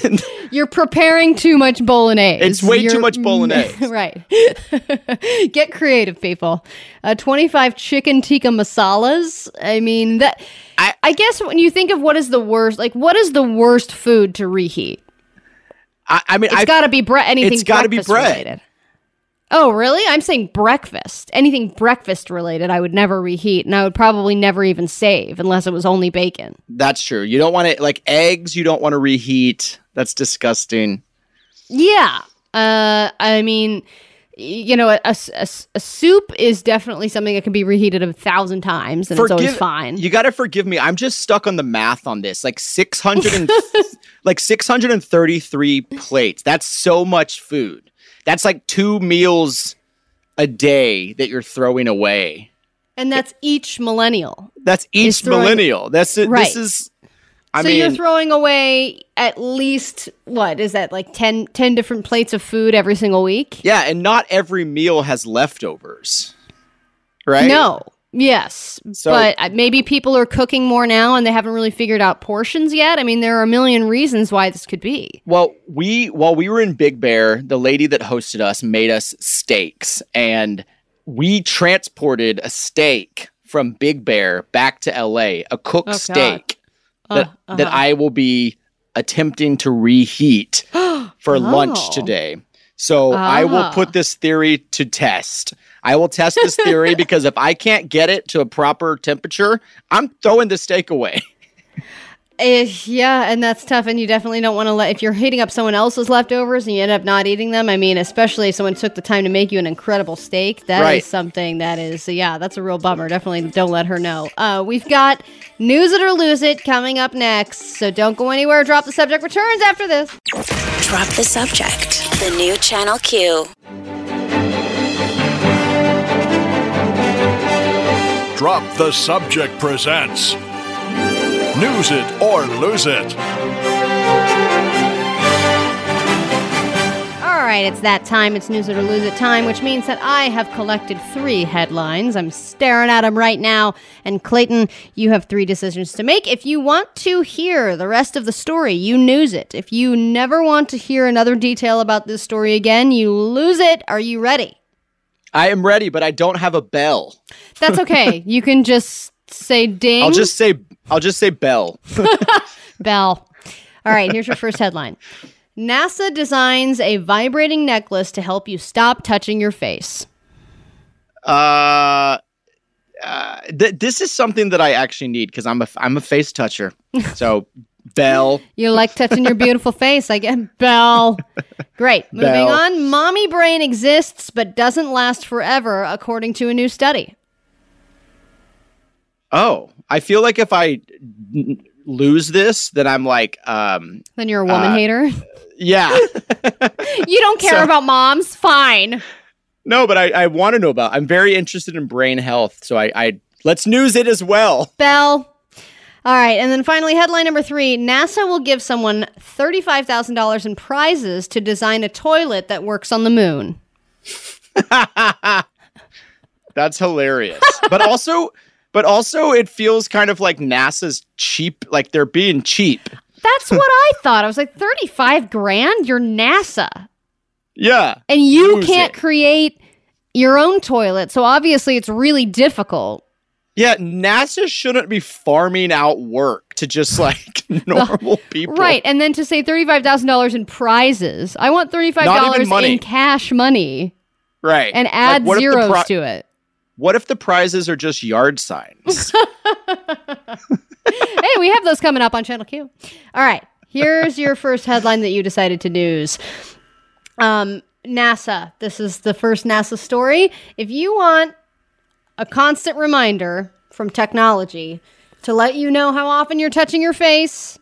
you're preparing too much bolognese. It's way too You're- much bolognese. right. Get creative, people. Uh, 25 chicken tikka masalas. I mean that. I, I- guess when you think of what is the worst, like what is the worst food to reheat? I, I mean, it's got to be bread. Anything. It's gotta be bread. Related. Oh, really? I'm saying breakfast. Anything breakfast related, I would never reheat, and I would probably never even save unless it was only bacon. that's true. You don't want to like eggs. You don't want to reheat. That's disgusting. Yeah. Uh, I mean, you know, a a soup is definitely something that can be reheated a thousand times, and it's always fine. You got to forgive me. I'm just stuck on the math on this. Like 600 and like 633 plates. That's so much food. That's like two meals a day that you're throwing away. and that's each millennial. That's each throwing- millennial. That's it. Right. This is I so mean you're throwing away at least what is that like 10, 10 different plates of food every single week? Yeah, and not every meal has leftovers. Right? No. Yes. So- but uh, maybe people are cooking more now and they haven't really figured out portions yet. I mean, there are a million reasons why this could be. Well, we while we were in Big Bear, the lady that hosted us made us steaks, and we transported a steak from Big Bear back to LA, a cooked Oh, steak that Uh, that uh-huh. I will be attempting to reheat for lunch Oh. today. So I will Ah. put this theory to test. I will test this theory because if I can't get it to a proper temperature, I'm throwing the steak away. Eh, yeah, and that's tough. And you definitely don't want to let, if you're heating up someone else's leftovers and you end up not eating them, I mean, especially if someone took the time to make you an incredible steak, that is Right. something that is, yeah, that's a real bummer. Definitely don't let her know. Uh, we've got News It or Lose It coming up next. So don't go anywhere. Drop the subject returns after this. Drop the subject. The new Channel Q. Drop the Subject presents News It or Lose It. All right, it's that time. It's News It or Lose It time, which means that I have collected three headlines. I'm staring at them right now. And Clayton, you have three decisions to make. If you want to hear the rest of the story, you news it. If you never want to hear another detail about this story again, you lose it. Are you ready? I am ready, but I don't have a bell. That's okay. you can just say ding. I'll just say I'll just say bell. Bell. All right, here's your first headline. NASA designs a vibrating necklace to help you stop touching your face. Uh, uh th- this is something that I actually need because I'm a I'm a face toucher. So bell. You like touching your beautiful face. I get Bell. Great. Moving on. Mommy brain exists but doesn't last forever, according to a new study. Oh, I feel like if I n- lose this, then I'm like, um, Then you're a woman Uh, hater. yeah. You don't care so- about moms. Fine. no, but I, I want to know about. I'm very interested in brain health, so I, I let's news it as well. Bell. All right. And then finally, headline number three NASA will give someone $35,000 in prizes to design a toilet that works on the moon. That's hilarious. but also, but also, it feels kind of like NASA's cheap. Like they're being cheap. That's what I thought. I was like, 35 grand? You're NASA. Yeah. And you can't it. create your own toilet. So obviously it's really difficult. Yeah, NASA shouldn't be farming out work to just like normal people. Right. And then to say $35,000 in prizes. I want $35 in cash money Right. and Like, add what zeros pri- to it. What if the prizes are just yard signs? hey, we have those coming up on Channel Q. All right. Here's your first headline that you decided to news. Um, NASA. This is the first NASA story. If you want a constant reminder from technology to let you know how often you're touching your face,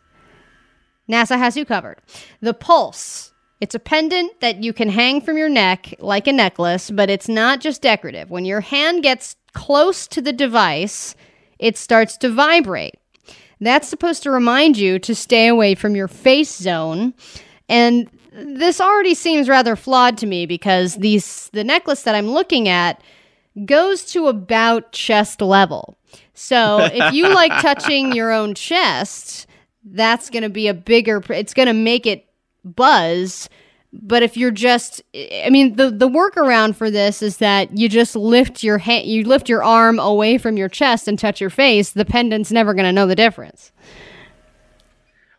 NASA has you covered. The Pulse. It's a pendant that you can hang from your neck like a necklace, but it's not just decorative. When your hand gets close to the device, it starts to vibrate. That's supposed to remind you to stay away from your face zone. And this already seems rather flawed to me because these the necklace that I'm looking at goes to about chest level. So if you like touching your own chest, that's going to be a bigger, it's going to make it buzz. But if you're just, I mean, the the workaround for this is that you just lift your hand, you lift your arm away from your chest and touch your face. The pendant's never going to know the difference.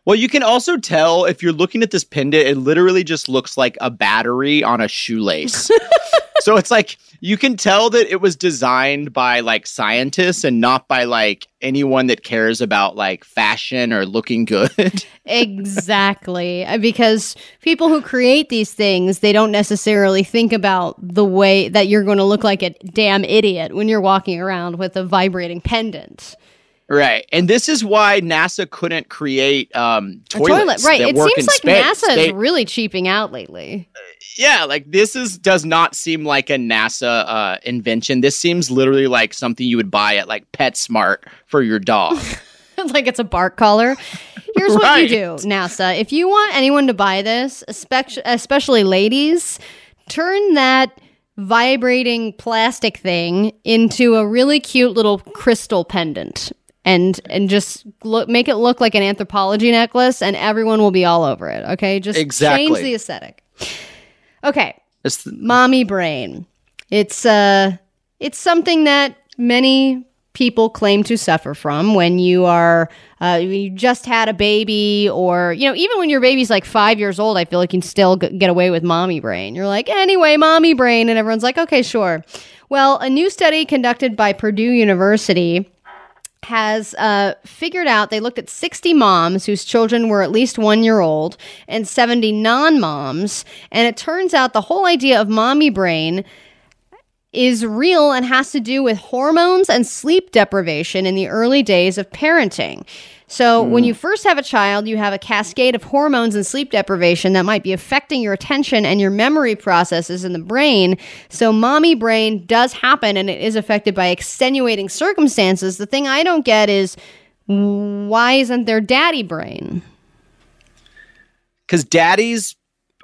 Well, you can also tell if you're looking at this pendant, it literally just looks like a battery on a shoelace. so it's like you can tell that it was designed by like scientists and not by like anyone that cares about like fashion or looking good. exactly. Uh, Because people who create these things, they don't necessarily think about the way that you're going to look like a damn idiot when you're walking around with a vibrating pendant. Right. And this is why NASA couldn't create um toilets toilet, right? It seems like space. NASA They- is really cheaping out lately. yeah, like this is does not seem like a NASA uh, invention. This seems literally like something you would buy at like PetSmart for your dog. like it's a bark collar. Here's what you do, NASA. If you want anyone to buy this, especially especially ladies, turn that vibrating plastic thing into a really cute little crystal pendant and and just look, make it look like an Anthropologie necklace and everyone will be all over it, okay? Just change the aesthetic. Okay, It's mommy brain. It's uh it's something that many people claim to suffer from when you are uh, you just had a baby or you know even when your baby's like five years old i feel like you can still g- get away with mommy brain you're like anyway mommy brain and everyone's like okay sure well a new study conducted by purdue university has uh, figured out they looked at 60 moms whose children were at least one year old and 70 non moms. And it turns out the whole idea of mommy brain is real and has to do with hormones and sleep deprivation in the early days of parenting. So, when mm. you first have a child, you have a cascade of hormones and sleep deprivation that might be affecting your attention and your memory processes in the brain. So, mommy brain does happen and it is affected by extenuating circumstances. The thing I don't get is why isn't there daddy brain? because daddies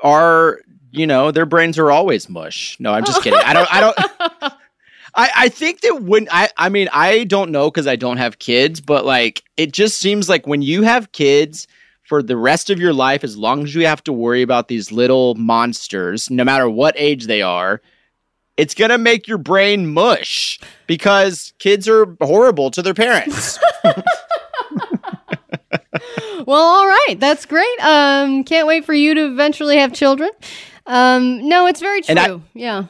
are you know their brains are always mush no i'm just kidding i don't i don't I, I think that when I I mean I don't know because I don't have kids, but like it just seems like when you have kids for the rest of your life, as long as you have to worry about these little monsters, no matter what age they are, it's gonna make your brain mush because kids are horrible to their parents. Well, all right, that's great. Um, can't wait for you to eventually have children. Um, no, it's very true. I- yeah.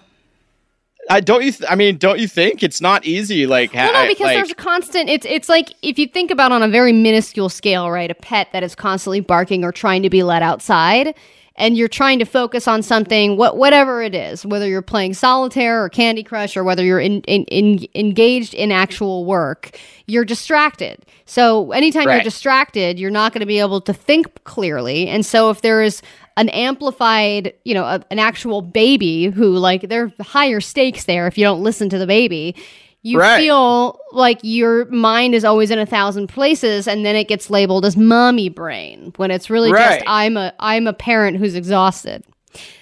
I don't you. Th- I mean, don't you think it's not easy? Like, ha- Well, no, because like, there's a constant. It's it's like if you think about on a very minuscule scale, right? A pet that is constantly barking or trying to be let outside, and you're trying to focus on something, what whatever it is, whether you're playing solitaire or Candy Crush or whether you're in, in, in engaged in actual work, you're distracted. So anytime you're distracted, you're not going to be able to think clearly. And so if there is an amplified, you know, a, an actual baby who like there are higher stakes there if you don't listen to the baby. You Right. feel like your mind is always in a thousand places and then it gets labeled as mommy brain when it's really Right. just I'm a I'm a parent who's exhausted.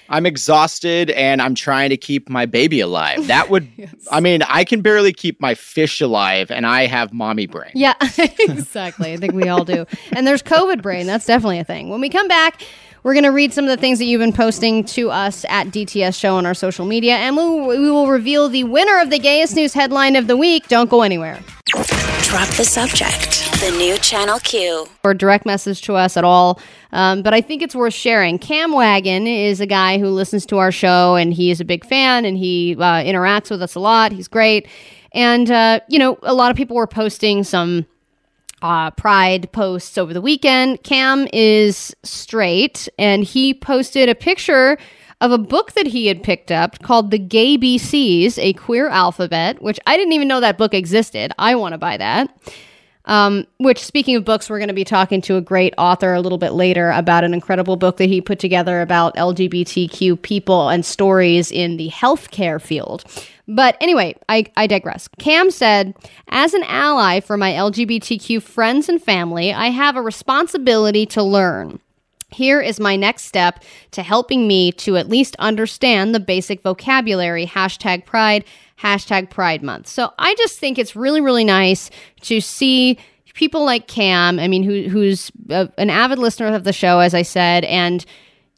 I'm exhausted and I'm trying to keep my baby alive. That would, I mean, I can barely keep my fish alive and I have mommy brain. Yeah, exactly. I think we all do. And there's COVID brain. That's definitely a thing. When we come back, we're going to read some of the things that you've been posting to us at DTS Show on our social media, and we will, we will reveal the winner of the gayest news headline of the week. Don't go anywhere. Drop the subject. The new Channel Q. or direct message to us at all. Um, but I think it's worth sharing. Cam Wagon is a guy who listens to our show and he is a big fan and he uh, interacts with us a lot. He's great. And, uh, you know, a lot of people were posting some uh, pride posts over the weekend. Cam is straight and he posted a picture of a book that he had picked up called The Gay BCs, A Queer Alphabet, which I didn't even know that book existed. I want to buy that. Um, which, speaking of books, we're going to be talking to a great author a little bit later about an incredible book that he put together about LGBTQ people and stories in the healthcare field. But anyway, I, I digress. Cam said, As an ally for my LGBTQ friends and family, I have a responsibility to learn. Here is my next step to helping me to at least understand the basic vocabulary hashtag pride, hashtag pride month. So I just think it's really, really nice to see people like Cam, I mean, who, who's a, an avid listener of the show, as I said, and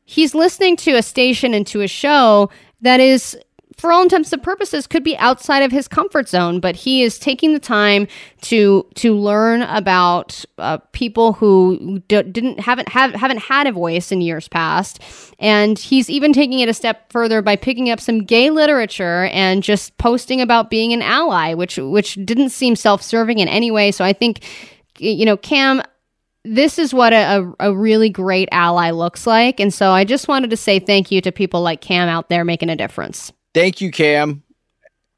he's listening to a station and to a show that is for all intents and purposes could be outside of his comfort zone but he is taking the time to to learn about uh, people who d- didn't haven't have, haven't had a voice in years past and he's even taking it a step further by picking up some gay literature and just posting about being an ally which which didn't seem self-serving in any way so i think you know cam this is what a, a, really great ally looks like. And so I just wanted to say thank you to people like Cam out there making a difference. Thank you, Cam.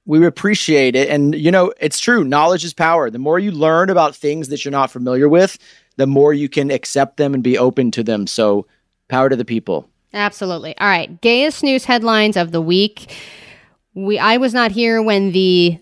We appreciate it. And, you know, it's true. Knowledge is power. The more you learn about things that you're not familiar with, the more you can accept them and be open to them. So, power to the people. Absolutely. All right. Gayest news headlines of the week. We I was not here when the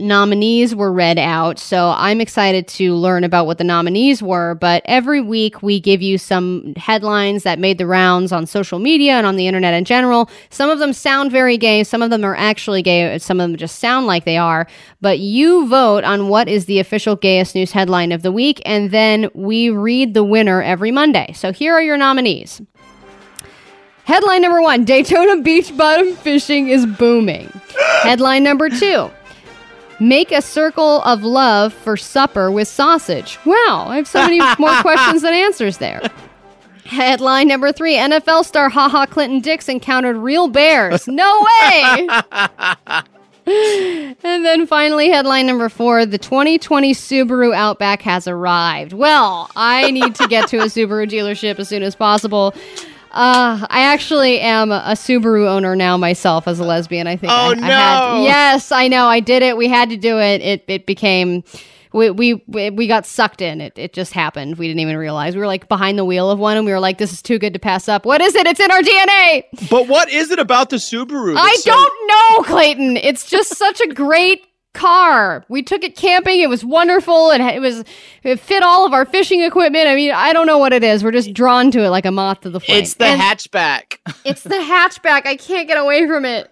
nominees were read out. So I'm excited to learn about what the nominees were. But every week we give you some headlines that made the rounds on social media and on the internet in general. Some of them sound very gay, some of them are actually gay, some of them just sound like they are. But you vote on what is the official gayest news headline of the week, and then we read the winner every Monday. So here are your nominees. Headline number one Daytona beach bottom fishing is booming. Headline number two Make a circle of love for supper with sausage. Wow, I have so many more questions than answers there. Headline number three NFL star HaHa Clinton Dix encountered real bears. No way! and then finally, headline number four the 2020 Subaru Outback has arrived. Well, I need to get to a Subaru dealership as soon as possible. Uh, I actually am a Subaru owner now myself as a lesbian. I think. Oh I, no! I had, yes, I know. I did it. We had to do it. It it became. We, we we got sucked in. It it just happened. We didn't even realize. We were like behind the wheel of one, and we were like, "This is too good to pass up." What is it? It's in our DNA. But what is it about the Subaru? I so- don't know, Clayton. It's just such a great car. We took it camping. It was wonderful. It, it was it fit all of our fishing equipment. I mean, I don't know what it is. We're just drawn to it like a moth to the flame. It's the And hatchback. It's the hatchback. I can't get away from it.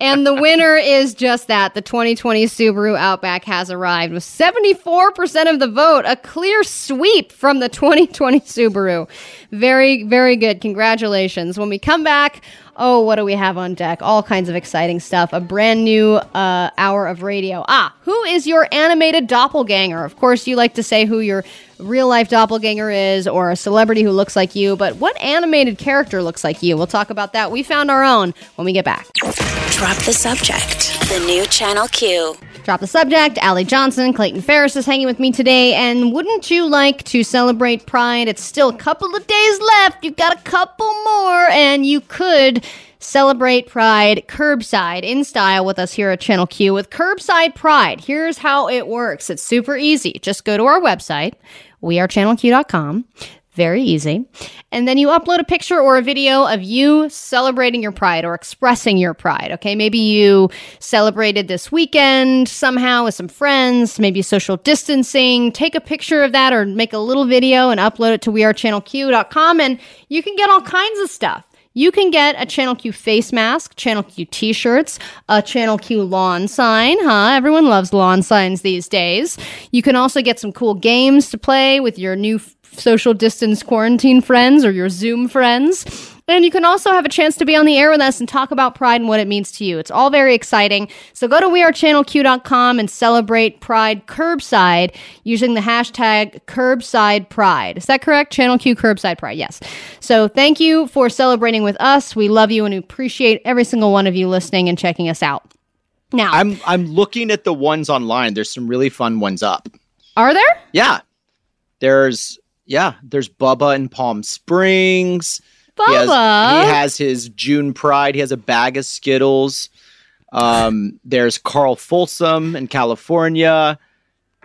and the winner is just that. The 2020 Subaru Outback has arrived with 74% of the vote, a clear sweep from the 2020 Subaru. Very, very good. Congratulations. When we come back, oh, what do we have on deck? All kinds of exciting stuff. A brand new uh, hour of radio. Ah, who is your animated doppelganger? Of course, you like to say who your real life doppelganger is or a celebrity who looks like you, but what animated character looks like you? We'll talk about that. We found our own when we get back. Drop the subject. The new Channel Q. Drop the subject. Allie Johnson, Clayton Ferris is hanging with me today. And wouldn't you like to celebrate Pride? It's still a couple of days left. You've got a couple more, and you could celebrate Pride curbside in style with us here at Channel Q with Curbside Pride. Here's how it works it's super easy. Just go to our website, wearechannelq.com. Very easy. And then you upload a picture or a video of you celebrating your pride or expressing your pride. Okay. Maybe you celebrated this weekend somehow with some friends, maybe social distancing. Take a picture of that or make a little video and upload it to wearechannelq.com and you can get all kinds of stuff. You can get a Channel Q face mask, Channel Q t shirts, a Channel Q lawn sign, huh? Everyone loves lawn signs these days. You can also get some cool games to play with your new social distance quarantine friends or your Zoom friends. And you can also have a chance to be on the air with us and talk about Pride and what it means to you. It's all very exciting. So go to wearechannelq.com and celebrate Pride curbside using the hashtag curbside pride. Is that correct? Channel Q curbside pride. Yes. So thank you for celebrating with us. We love you and we appreciate every single one of you listening and checking us out. Now, I'm I'm looking at the ones online. There's some really fun ones up. are there? Yeah. There's yeah, there's Bubba in Palm Springs. He has, Bubba. he has his June Pride. He has a bag of Skittles. Um, there's Carl Folsom in California.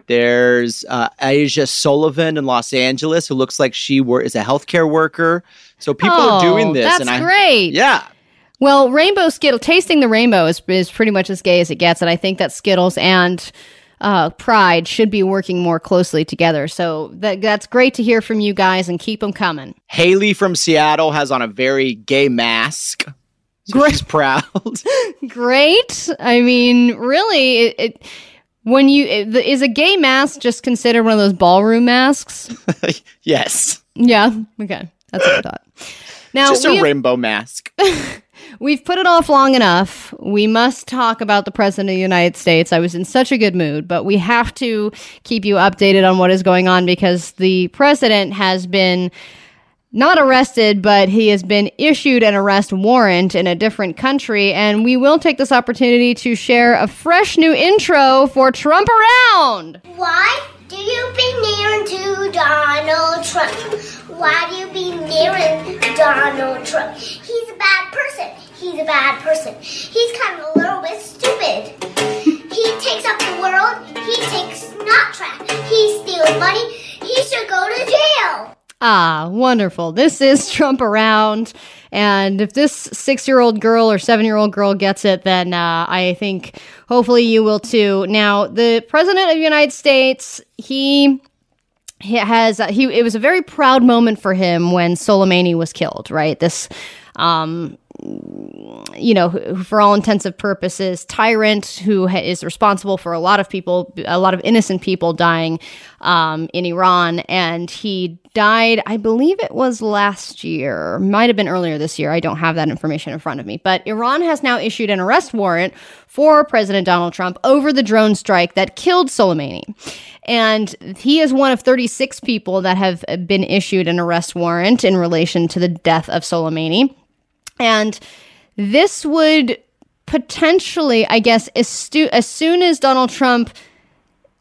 There's uh, Asia Sullivan in Los Angeles, who looks like she wor- is a healthcare worker. So people are doing Oh, this, That's and I great. yeah, Well, rainbow Skittle, tasting the rainbow is, is pretty much as gay as it gets. And I think that Skittles and uh, Pride should be working more closely together. So that, that's great to hear from you guys and keep them coming. Haley from Seattle has on a very gay mask. So Great. she's proud. Great. I mean, really, it, it When you is a gay mask just considered one of those ballroom masks? yes. Yeah. Okay. That's what I thought. Now Just a we've- rainbow mask. We've put it off long enough. We must talk about the President of the United States. I was in such a good mood, but we have to keep you updated on what is going on because the President has been not arrested, but he has been issued an arrest warrant in a different country. And we will take this opportunity to share a fresh new intro for Trump Around. Why do you be near to Donald Trump? Why do you be near Donald Trump? He's a bad person. He's a bad person. He's kind of a little bit stupid. He takes up the world. He takes not track. He steals money. He should go to jail. Ah, wonderful. This is Trump Around. And if this six year old girl or seven year old girl gets it, then uh, I think hopefully you will too. Now, the President of the United States, he. He has he it was a very proud moment for him when Soleimani was killed, right? This um you know, for all intensive purposes, tyrant who ha- is responsible for a lot of people, a lot of innocent people dying um, in Iran. And he died, I believe it was last year, might have been earlier this year. I don't have that information in front of me. But Iran has now issued an arrest warrant for President Donald Trump over the drone strike that killed Soleimani. And he is one of 36 people that have been issued an arrest warrant in relation to the death of Soleimani. And this would potentially, I guess, as, soon as Donald Trump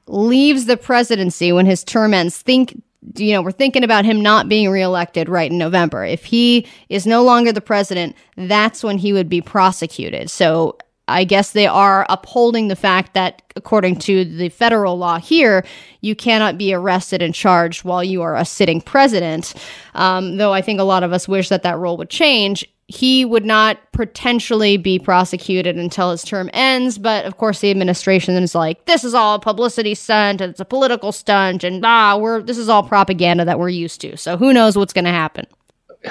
leaves the presidency when his term ends, think you know, we're thinking about him not being reelected right in November. If he is no longer the president, that's when he would be prosecuted. So I guess they are upholding the fact that, according to the federal law here, you cannot be arrested and charged while you are a sitting president. Um, though I think a lot of us wish that that rule would change. He would not potentially be prosecuted until his term ends, but of course the administration is like, "This is all a publicity stunt, and it's a political stunt, and ah, we're this is all propaganda that we're used to." So who knows what's going to happen?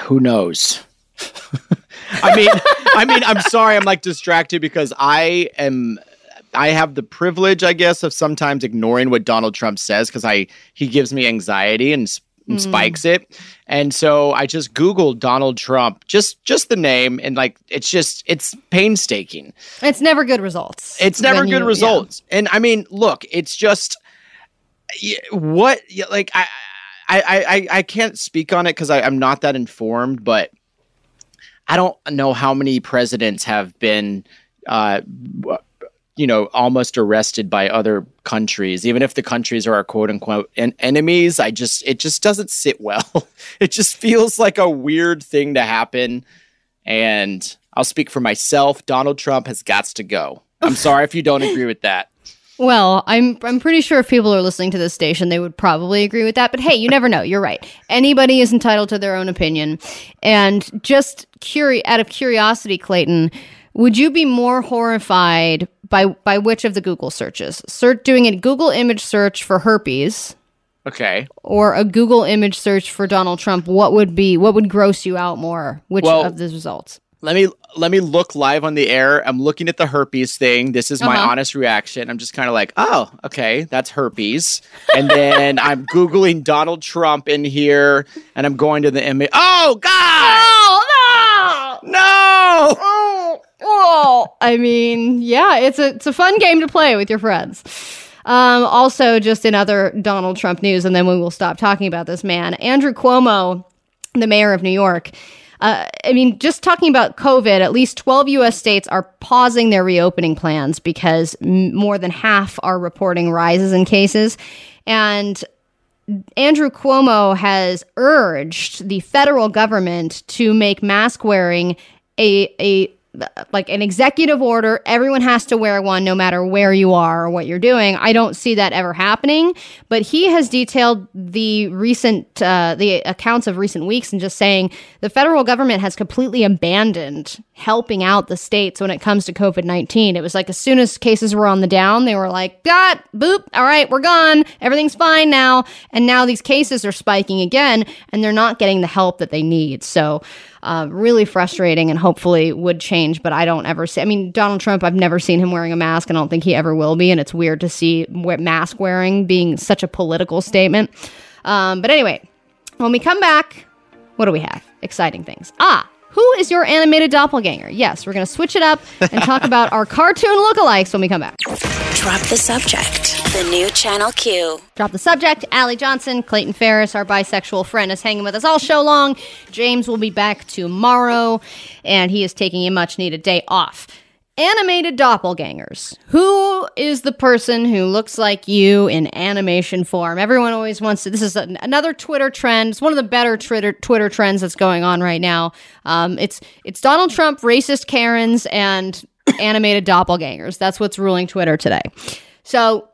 Who knows? I mean, I mean, I'm sorry, I'm like distracted because I am. I have the privilege, I guess, of sometimes ignoring what Donald Trump says because I he gives me anxiety and, Mm. spikes it, and so I just Googled Donald Trump, just just the name, and like it's just it's painstaking. It's never good results. It's never good you- results. And I mean, look, it's just what like I I I, I- I can't speak on it because I'm not that informed, but I don't know how many presidents have been uh you know almost arrested by other countries even if the countries are our quote unquote en- enemies i just it just doesn't sit well it just feels like a weird thing to happen and i'll speak for myself donald trump has got to go i'm sorry if you don't agree with that Well, I'm I'm pretty sure if people are listening to this station, they would probably agree with that. But hey, you never know. You're right. Anybody is entitled to their own opinion. And just curi- out of curiosity, Clayton, would you be more horrified by by which of the Google searches? Search doing a Google image search for herpes okay or a Google image search for Donald Trump? What would be what would gross you out more? Which Well- of the results? let me let me look live on the air. I'm looking at the herpes thing. This is my Uh-huh. honest reaction. I'm just kind of like, oh, okay, that's herpes. And then I'm googling Donald Trump in here, and I'm going to the image. Oh God! Oh no! No! Oh, oh. I mean, yeah, it's a it's a fun game to play with your friends. Um, also, just in other Donald Trump news, and then we will stop talking about this man, Andrew Cuomo, the mayor of New York. Uh, I mean, just talking about COVID, at least 12 US states are pausing their reopening plans because m- more than half are reporting rises in cases. And Andrew Cuomo has urged the federal government to make mask wearing a a like an executive order. Everyone has to wear one no matter where you are or what you're doing. I don't see that ever happening, but he has detailed the recent uh, the accounts of recent weeks and just saying the federal government has completely abandoned helping out the states when it comes to COVID 19. It was like as soon as cases were on the down, they were like, got boop, all right, we're gone. Everything's fine now. And now these cases are spiking again and they're not getting the help that they need. So Uh, really frustrating and hopefully would change, but I don't ever see. I mean, Donald Trump, I've never seen him wearing a mask, and I don't think he ever will be. And it's weird to see mask wearing being such a political statement. Um, but anyway, when we come back, what do we have? Exciting things. Ah, who is your animated doppelganger? Yes, we're going to switch it up and talk about our cartoon lookalikes when we come back. Drop the subject. The new Channel Q. Drop the subject. Allie Johnson, Clayton Ferris, our bisexual friend, is hanging with us all show long. James will be back tomorrow, and he is taking a much needed day off. Animated doppelgangers. Who is the person who looks like you in animation form? Everyone always wants to. This is an, another Twitter trend. It's one of the better Twitter Twitter trends that's going on right now. Um, it's it's Donald Trump, racist Karens, and animated doppelgangers. That's what's ruling Twitter today. So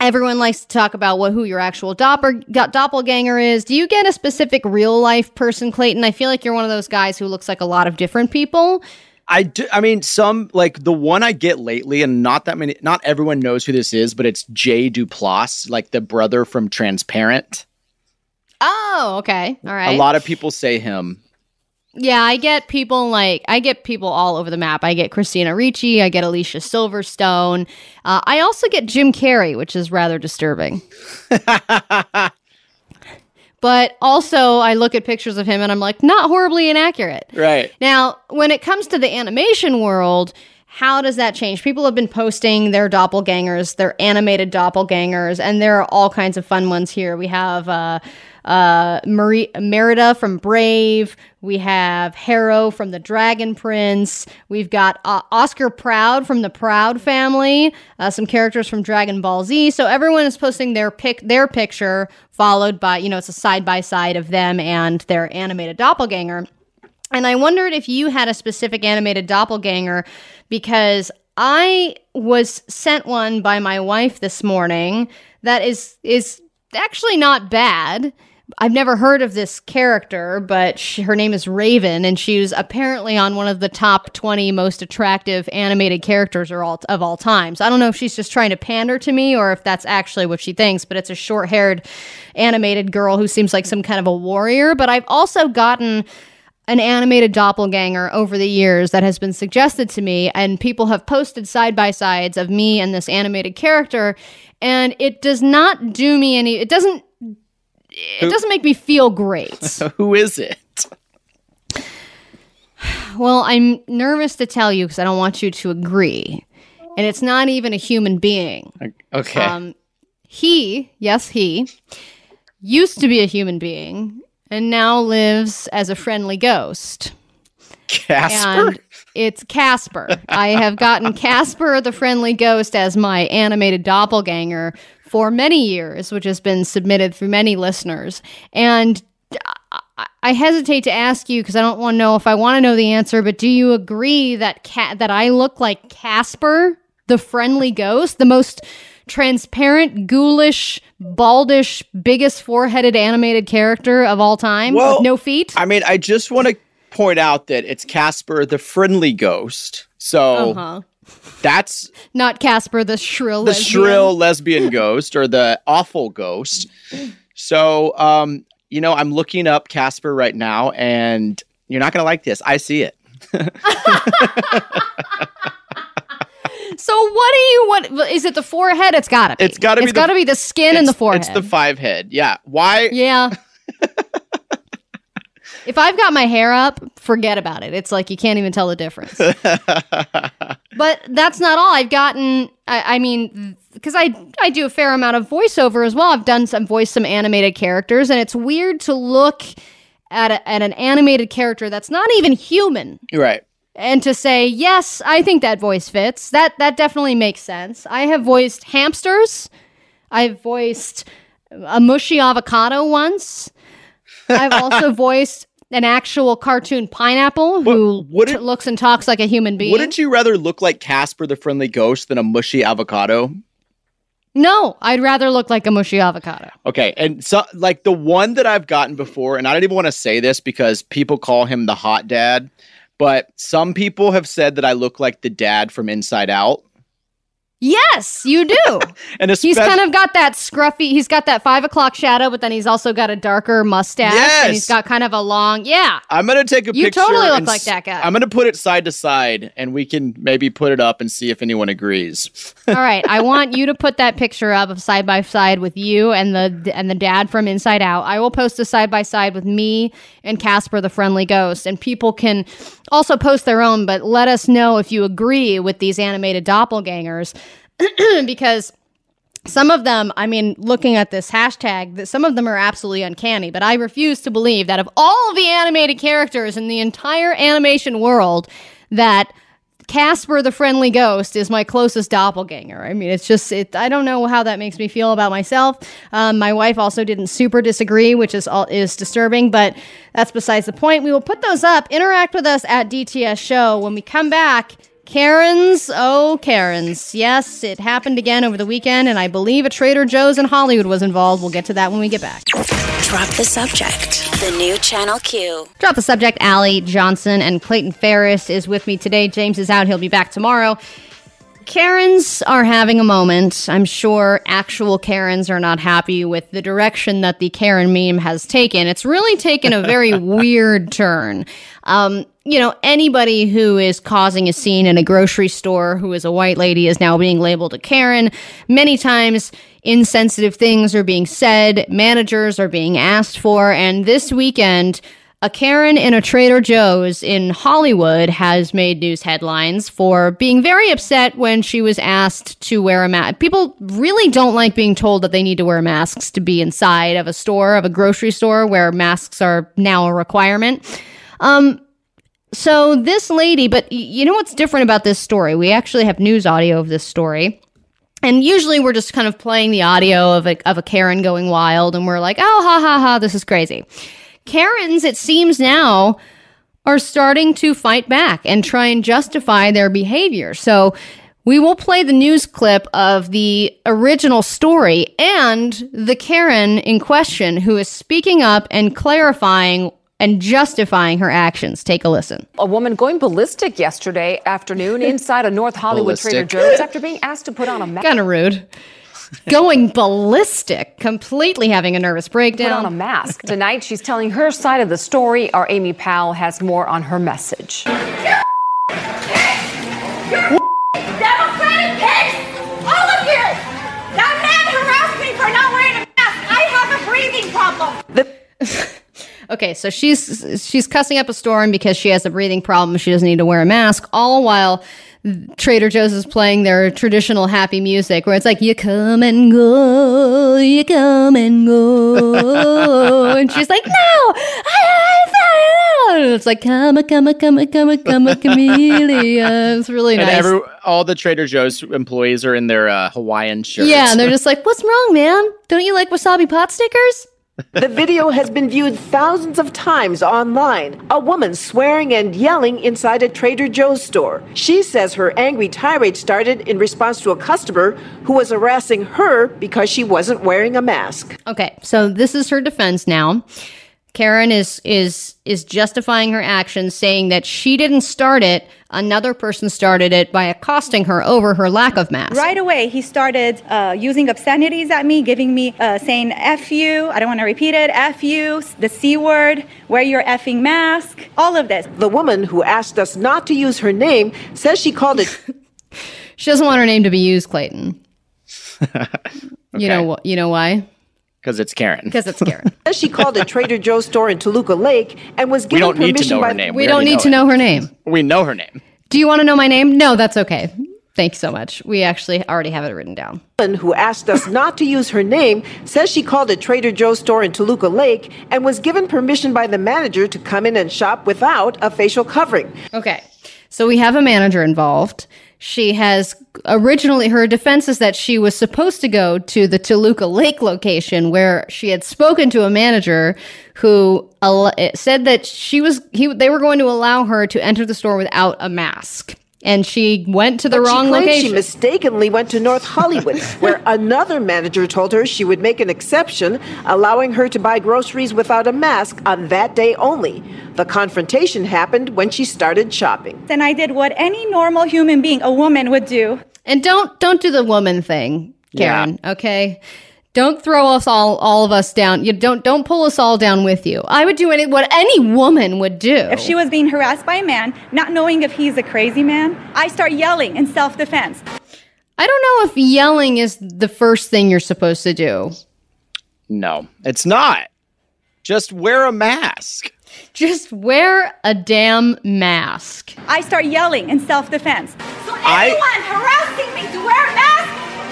everyone likes to talk about what who your actual doppel, doppelganger is. Do you get a specific real life person, Clayton? I feel like you're one of those guys who looks like a lot of different people. I do. I mean, some like the one I get lately, and not that many. Not everyone knows who this is, but it's Jay Duplass, like the brother from Transparent. Oh, okay, all right. A lot of people say him. Yeah, I get people like I get people all over the map. I get Christina Ricci, I get Alicia Silverstone. Uh, I also get Jim Carrey, which is rather disturbing. but also, I look at pictures of him and I'm like, not horribly inaccurate. Right. Now, when it comes to the animation world, how does that change? People have been posting their doppelgangers, their animated doppelgangers, and there are all kinds of fun ones here. We have uh, uh, Marie, Merida from Brave. We have Harrow from the Dragon Prince. We've got uh, Oscar Proud from the Proud family. Uh, some characters from Dragon Ball Z. So everyone is posting their pic, their picture, followed by you know it's a side by side of them and their animated doppelganger. And I wondered if you had a specific animated doppelganger because I was sent one by my wife this morning that is is actually not bad. I've never heard of this character, but she, her name is Raven, and she was apparently on one of the top 20 most attractive animated characters of all, of all time. So I don't know if she's just trying to pander to me or if that's actually what she thinks, but it's a short haired animated girl who seems like some kind of a warrior. But I've also gotten an animated doppelganger over the years that has been suggested to me, and people have posted side by sides of me and this animated character, and it does not do me any. It doesn't. It doesn't make me feel great. Who is it? Well, I'm nervous to tell you because I don't want you to agree, and it's not even a human being. Okay. Um, he, yes, he used to be a human being and now lives as a friendly ghost. Casper? And it's Casper. I have gotten Casper the friendly ghost as my animated doppelganger for many years, which has been submitted through many listeners. And I- hesitate to ask you because I don't want to know if I want to know the answer, but do you agree that ca- that I look like Casper, the friendly ghost, the most transparent, ghoulish, baldish, biggest four-headed animated character of all time Well, with no feet? I mean, I just want to point out that it's Casper the friendly ghost. So Uh-huh. that's Not Casper the shrill the lesbian. shrill lesbian ghost or the awful ghost. So, um, you know, I'm looking up Casper right now, and you're not gonna like this. I see it. So what do you what is it the forehead? It's gotta be. It's gotta be It's the- gotta be the skin and the forehead. It's the five head. Yeah. Why? Yeah. if I've got my hair up, forget about it. It's like you can't even tell the difference. but that's not all. I've gotten. I, I mean, because I I do a fair amount of voiceover as well. I've done some voice some animated characters, and it's weird to look at a, at an animated character that's not even human right. And to say yes i think that voice fits. That that definitely makes sense. I have voiced hamsters. I've voiced a mushy avocado once. I've also voiced an actual cartoon pineapple who what t- looks and talks like a human being. Wouldn't you rather look like Casper the friendly ghost than a mushy avocado? no i'd rather look like a mushy avocado. Okay, and so like the one that I've gotten before, and I don't even want to say this because people call him the hot dad, but some people have said that I look like the dad from Inside Out. Yes, you do. And he's kind of got that scruffy. He's got that five o'clock shadow, but then he's also got a darker mustache, Yes. and he's got kind of a long. Yeah, I'm gonna take a You picture. totally look like that guy. I'm gonna put it side to side, and we can maybe put it up and see if anyone agrees. All right, I want you to put that picture up of side by side with you and the and the dad from Inside Out. I will post a side by side with me and Casper the friendly ghost, and people can also post their own. But let us know if you agree with these animated doppelgangers, because some of them, I mean, looking at this hashtag, that some of them are absolutely uncanny. But I refuse to believe that of all the animated characters in the entire animation world, that Casper the Friendly Ghost is my closest doppelganger. I mean, it's just, it, I don't know how that makes me feel about myself. Um, my wife also didn't super disagree, which is all, is disturbing, but that's besides the point. We will put those up. Interact with us at DTS Show. When we come back, Karens, oh, Karens. Yes, it happened again over the weekend, and I believe a Trader Joe's in Hollywood was involved. We'll get to that when we get back. Drop the subject. The new Channel Q. Drop the subject. Allie Johnson and Clayton Ferris is with me today. James is out. He'll be back tomorrow. Karens are having a moment. I'm sure actual Karens are not happy with the direction that the Karen meme has taken. It's really taken a very weird turn. Um, you know, anybody who is causing a scene in a grocery store who is a white lady is now being labeled a Karen. Many times, insensitive things are being said, managers are being asked for, and this weekend, a Karen in a Trader Joe's in Hollywood has made news headlines for being very upset when she was asked to wear a mask. People really don't like being told that they need to wear masks to be inside of a store, of a grocery store where masks are now a requirement. Um, so this lady, but you know what's different about this story? We actually have news audio of this story. And usually we're just kind of playing the audio of a, of a Karen going wild and we're like, oh, ha, ha, ha, this is crazy. Karens, it seems now, are starting to fight back and try and justify their behavior. So we will play the news clip of the original story and the Karen in question who is speaking up and clarifying and justifying her actions. Take a listen. A woman going ballistic yesterday afternoon inside a North Hollywood Trader Joe's after being asked to put on a mask. Kind of rude. Going ballistic, completely having a nervous breakdown. Put breakdown. on a mask. Tonight, she's telling her side of the story. Our Amy Powell has more on her message. Democratic pigs! All of you! That man harassed me for not wearing a mask! I have a breathing problem! Okay, so she's she's cussing up a storm because she has a breathing problem. She doesn't need to wear a mask. All while Trader Joe's is playing their traditional happy music, where it's like "You come and go, you come and go," and she's like, "No, I, I, I, it's like "Come a, come a, come a, come a, come a chameleon." It's really and nice. every all the Trader Joe's employees are in their uh, Hawaiian shirts. yeah, and they're just like, "What's wrong, man? Don't you like wasabi pot stickers?" The video has been viewed thousands of times online. A woman swearing and yelling inside a Trader Joe's store. She says her angry tirade started in response to a customer who was harassing her because she wasn't wearing a mask. Okay, so this is her defense now. Karen is is is justifying her actions, saying that she didn't start it. Another person started it by accosting her over her lack of mask. Right away, he started uh, using obscenities at me, giving me, uh, saying F you, I don't want to repeat it, F you, the C word, wear your effing mask, all of this. The woman who asked us not to use her name says she called it. She doesn't want her name to be used, Clayton. You know what? You know why? Because it's Karen. Because it's Karen. says she called a Trader Joe's store in Toluca Lake and was we given don't need to permission know by her name. We, don't already need to it. know her name. We know her name. Do you want to know my name? No, that's okay. Thank you so much. We actually already have it written down. who asked us not to use her name says she called a Trader Joe's store in Toluca Lake and was given permission by the manager to come in and shop without a facial covering. Okay. So we have a manager involved. She has originally her defense is that she was supposed to go to the Toluca Lake location where she had spoken to a manager who al- said that she was he they were going to allow her to enter the store without a mask. And she went to the But wrong she location. She mistakenly went to North Hollywood, where another manager told her she would make an exception, allowing her to buy groceries without a mask on that day only. The confrontation happened when she started shopping. Then I did what any normal human being, a woman, would do. And don't don't do the woman thing, Karen. Okay. Don't throw us all all of us down. You don't don't pull us all down with you. I would do any what any woman would do. If she was being harassed by a man, not knowing if he's a crazy man, I start yelling in self defense. I don't know if yelling is the first thing you're supposed to do. No, it's not. Just wear a mask. Just wear a damn mask. I start yelling in self defense. So anyone harassing me to wear a mask,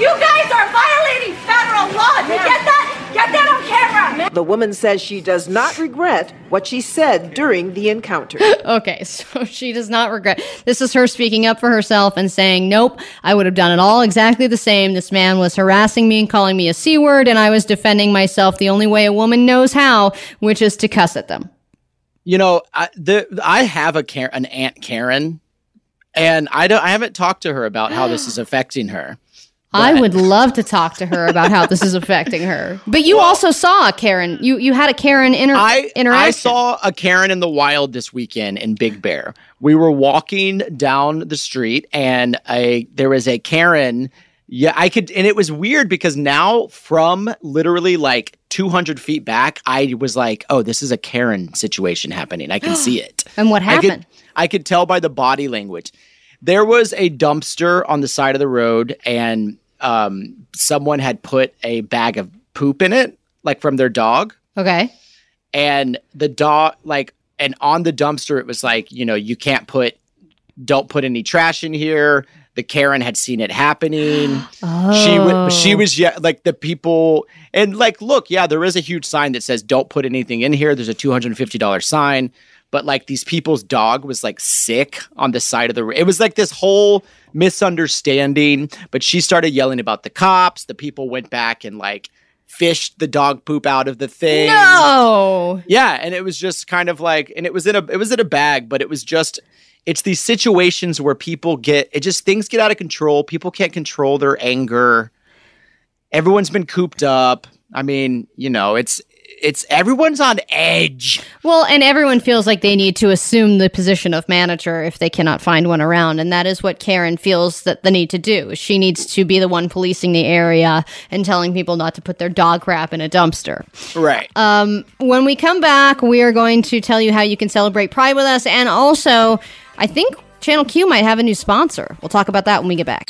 you guys are violating federal law. Do you get that? Get that on camera. The woman says she does not regret what she said during the encounter. Okay, so she does not regret. This is her speaking up for herself and saying, Nope, I would have done it all exactly the same. This man was harassing me and calling me a C word, and I was defending myself the only way a woman knows how, which is to cuss at them. You know, I, the, I have a Karen, an aunt Karen, and I don't. I haven't talked to her about how this is affecting her. I would love to talk to her about how this is affecting her. But you also saw a Karen. You you had a Karen inter- I interaction. I saw a Karen in the wild this weekend in Big Bear. We were walking down the street, and a there was a Karen. Yeah, I could, and it was weird because now from literally like 200 feet back, I was like, "Oh, this is a Karen situation happening. I can see it." And what I could- happened? I could tell by the body language. There was a dumpster on the side of the road, and um, someone had put a bag of poop in it, like from their dog. Okay. And the dog, like, and on the dumpster, it was like, you know, you can't put, don't put any trash in here. The Karen had seen it happening. She Oh. was, she was, yeah, like the people, and like, look, yeah, there is a huge sign that says, don't put anything in here. There's a $250 sign but like these people's dog was like sick on the side of the road. it was like this whole misunderstanding but she started yelling about the cops the people went back and like fished the dog poop out of the thing No. yeah and it was just kind of like and it was in a it was in a bag but it was just it's these situations where people get it just things get out of control people can't control their anger everyone's been cooped up i mean you know it's it's everyone's on edge Well, and everyone feels like they need to assume the position of manager if they cannot find one around, and that is what Karen feels that the need to do. She needs to be the one policing the area and telling people not to put their dog crap in a dumpster. right Um, when we come back, we are going to tell you how you can celebrate Pride with us, and also, I think Channel Q might have a new sponsor. We'll talk about that when we get back.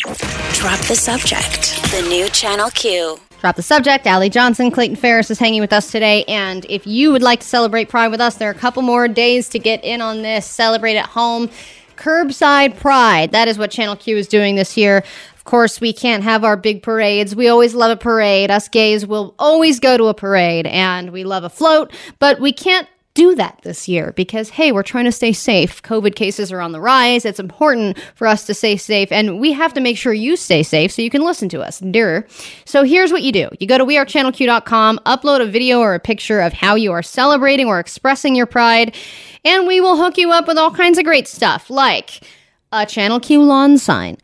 Drop the subject. The new Channel Q. Drop the subject. Allie Johnson, Clayton Ferris is hanging with us today. And if you would like to celebrate Pride with us, there are a couple more days to get in on this. Celebrate at home. Curbside Pride. That is what Channel Q is doing this year. Of course, we can't have our big parades. We always love a parade. Us gays will always go to a parade and we love a float, but we can't do that this year because, hey, we're trying to stay safe. COVID cases are on the rise. It's important for us to stay safe, and we have to make sure you stay safe so you can listen to us. Dear. So here's what you do you go to wearechannelq.com, upload a video or a picture of how you are celebrating or expressing your pride, and we will hook you up with all kinds of great stuff like a Channel Q lawn sign.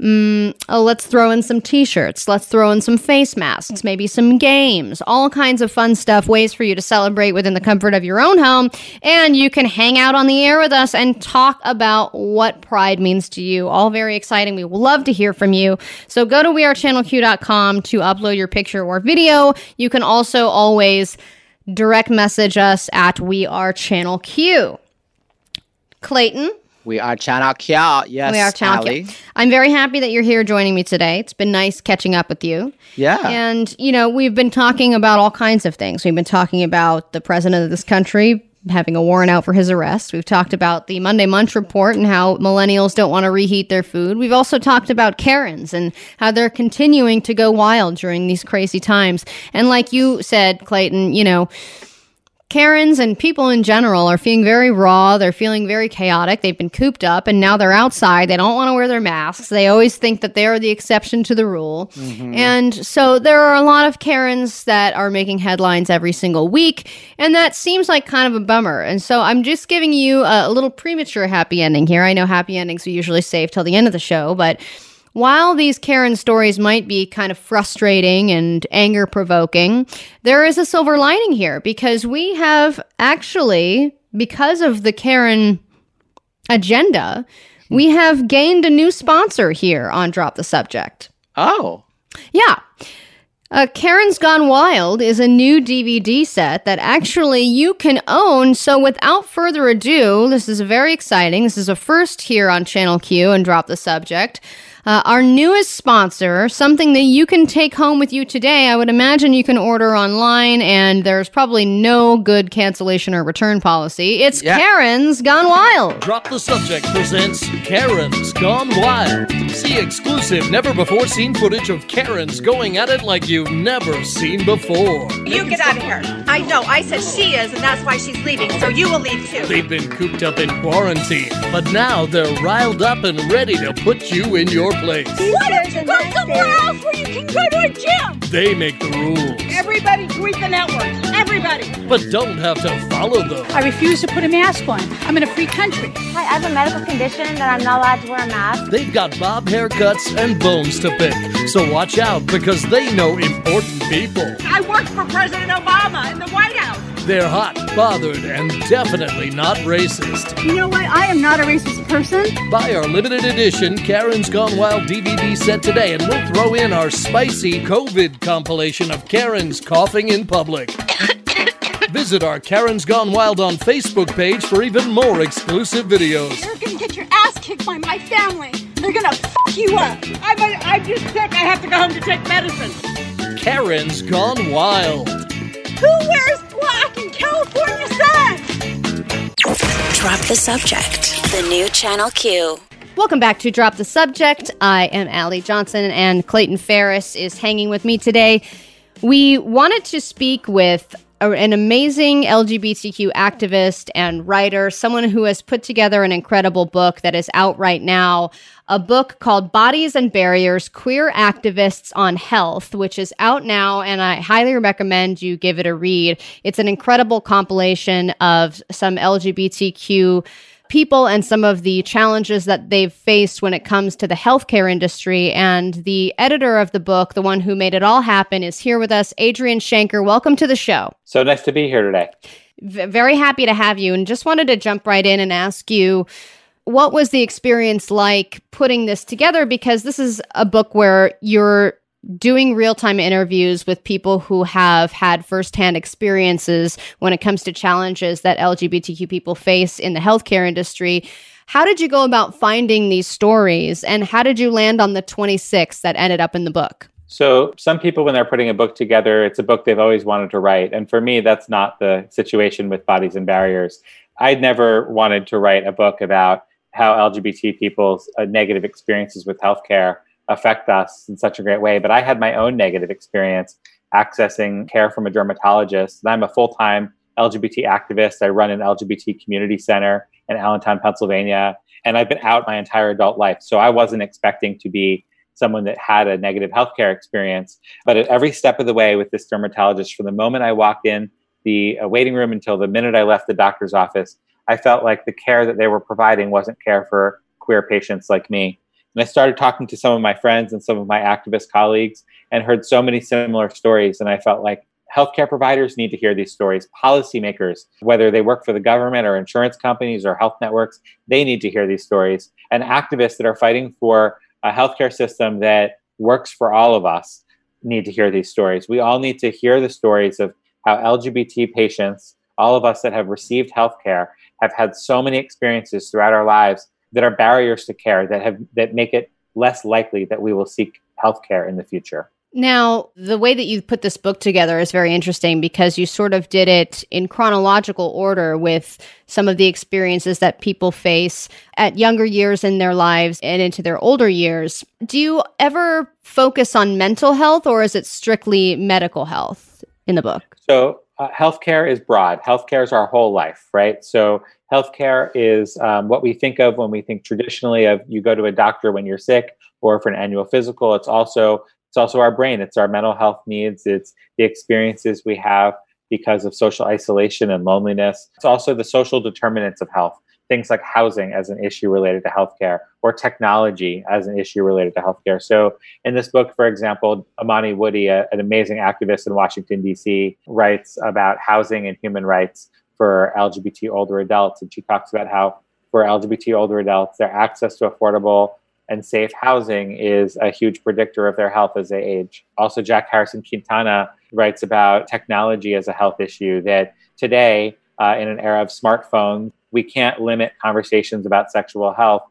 Mm, oh, let's throw in some t shirts. Let's throw in some face masks, maybe some games, all kinds of fun stuff, ways for you to celebrate within the comfort of your own home. And you can hang out on the air with us and talk about what pride means to you. All very exciting. We love to hear from you. So go to wearechannelq.com to upload your picture or video. You can also always direct message us at We Are Channel Q. Clayton, we are channel q yes we are Channel Allie. Q. I'm very happy that you're here joining me today. It's been nice catching up with you. yeah And, you know, we've been talking about all kinds of things. We've been talking about the president of this country having a warrant out for his arrest. We've talked about the Monday Munch report and how millennials don't want to reheat their food. We've also talked about Karens and how they're continuing to go wild during these crazy times. And like you said, Clayton, you know, Karens and people in general are feeling very raw. They're feeling very chaotic. They've been cooped up and now they're outside. They don't want to wear their masks. They always think that they're the exception to the rule. Mm-hmm. And so there are a lot of Karens that are making headlines every single week. And that seems like kind of a bummer. And so I'm just giving you a, a little premature happy ending here. I know happy endings we usually save till the end of the show, but while these Karen stories might be kind of frustrating and anger provoking, there is a silver lining here because we have actually, because of the Karen agenda, we have gained a new sponsor here on Drop the Subject. Oh. Yeah. Uh, Karen's Gone Wild is a new DVD set that actually you can own. So, without further ado, this is very exciting. This is a first here on Channel Q and Drop the Subject. Uh, our newest sponsor, something that you can take home with you today. I would imagine you can order online, and there's probably no good cancellation or return policy. It's Karen's Gone Wild. Drop the Subject presents Karen's Gone Wild. See exclusive, never before seen footage of Karen's going at it like you've never seen before. You get out of here. I know. I said she is, and that's why she's leaving. So you will leave too. They've been cooped up in quarantine, but now they're riled up and ready to put you in your place. Why don't you go somewhere else where you can go to a gym? They make the rules, Everybody tweet the network. Everybody. but don't have to follow them. I refuse to put a mask on. I'm in a free country. Hi, I have a medical condition that I'm not allowed to wear a mask. They've got bob haircuts and bones to pick, so watch out because they know important people. I worked for President Obama in the White House. They're hot, bothered, and definitely not racist. You know what? I am not a racist person. Buy our limited edition Karen's Gone Wild DVD set today, and we'll throw in our spicy COVID compilation of Karen's coughing in public. Visit our Karen's Gone Wild on Facebook page for even more exclusive videos. You're gonna get your ass kicked by my family. They're gonna fuck you up. I'm, a, I'm just sick. I have to go home to take medicine. Karen's Gone Wild. Who wears black in California sun? Drop the subject. The new Channel Q. Welcome back to Drop the Subject. I am Allie Johnson, and Clayton Ferris is hanging with me today. We wanted to speak with a- an amazing LGBTQ activist and writer, someone who has put together an incredible book that is out right now. A book called Bodies and Barriers Queer Activists on Health, which is out now, and I highly recommend you give it a read. It's an incredible compilation of some LGBTQ people and some of the challenges that they've faced when it comes to the healthcare industry. And the editor of the book, the one who made it all happen, is here with us, Adrian Shanker. Welcome to the show. So nice to be here today. V- very happy to have you. And just wanted to jump right in and ask you what was the experience like putting this together? Because this is a book where you're doing real time interviews with people who have had firsthand experiences when it comes to challenges that LGBTQ people face in the healthcare industry. How did you go about finding these stories and how did you land on the 26 that ended up in the book? So, some people, when they're putting a book together, it's a book they've always wanted to write. And for me, that's not the situation with Bodies and Barriers. I'd never wanted to write a book about how LGBT people's uh, negative experiences with healthcare affect us in such a great way. But I had my own negative experience accessing care from a dermatologist. And I'm a full time LGBT activist. I run an LGBT community center in Allentown, Pennsylvania. And I've been out my entire adult life. So I wasn't expecting to be someone that had a negative healthcare experience. But at every step of the way with this dermatologist, from the moment I walked in the uh, waiting room until the minute I left the doctor's office, I felt like the care that they were providing wasn't care for queer patients like me. And I started talking to some of my friends and some of my activist colleagues and heard so many similar stories. And I felt like healthcare providers need to hear these stories. Policymakers, whether they work for the government or insurance companies or health networks, they need to hear these stories. And activists that are fighting for a healthcare system that works for all of us need to hear these stories. We all need to hear the stories of how LGBT patients, all of us that have received healthcare, have had so many experiences throughout our lives that are barriers to care that have that make it less likely that we will seek healthcare in the future. Now, the way that you put this book together is very interesting because you sort of did it in chronological order with some of the experiences that people face at younger years in their lives and into their older years. Do you ever focus on mental health or is it strictly medical health in the book? So, uh, healthcare is broad. Healthcare is our whole life, right? So, healthcare is um, what we think of when we think traditionally of you go to a doctor when you're sick or for an annual physical. It's also it's also our brain. It's our mental health needs. It's the experiences we have because of social isolation and loneliness. It's also the social determinants of health. Things like housing as an issue related to healthcare, or technology as an issue related to healthcare. So, in this book, for example, Imani Woody, a, an amazing activist in Washington, D.C., writes about housing and human rights for LGBT older adults. And she talks about how for LGBT older adults, their access to affordable and safe housing is a huge predictor of their health as they age. Also, Jack Harrison Quintana writes about technology as a health issue that today, uh, in an era of smartphones, we can't limit conversations about sexual health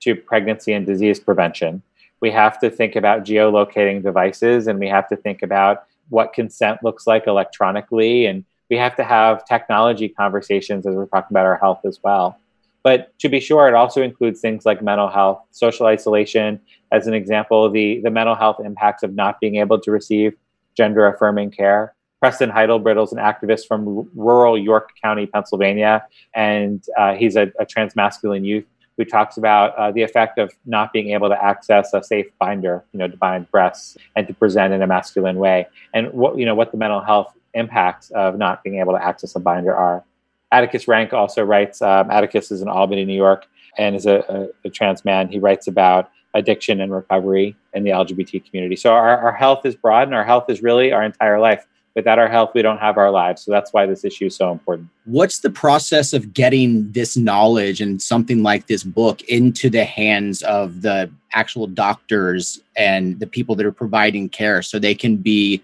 to pregnancy and disease prevention. We have to think about geolocating devices and we have to think about what consent looks like electronically. And we have to have technology conversations as we're talking about our health as well. But to be sure, it also includes things like mental health, social isolation, as an example, the, the mental health impacts of not being able to receive gender affirming care. Preston Heldibridle is an activist from rural York County, Pennsylvania, and uh, he's a, a transmasculine youth who talks about uh, the effect of not being able to access a safe binder, you know, to bind breasts and to present in a masculine way, and what you know what the mental health impacts of not being able to access a binder are. Atticus Ranck also writes. Um, Atticus is in Albany, New York, and is a, a, a, trans man. He writes about addiction and recovery in the LGBT community. So our, our health is broad, and our health is really our entire life. Without our health, we don't have our lives. So that's why this issue is so important. What's the process of getting this knowledge and something like this book into the hands of the actual doctors and the people that are providing care so they can be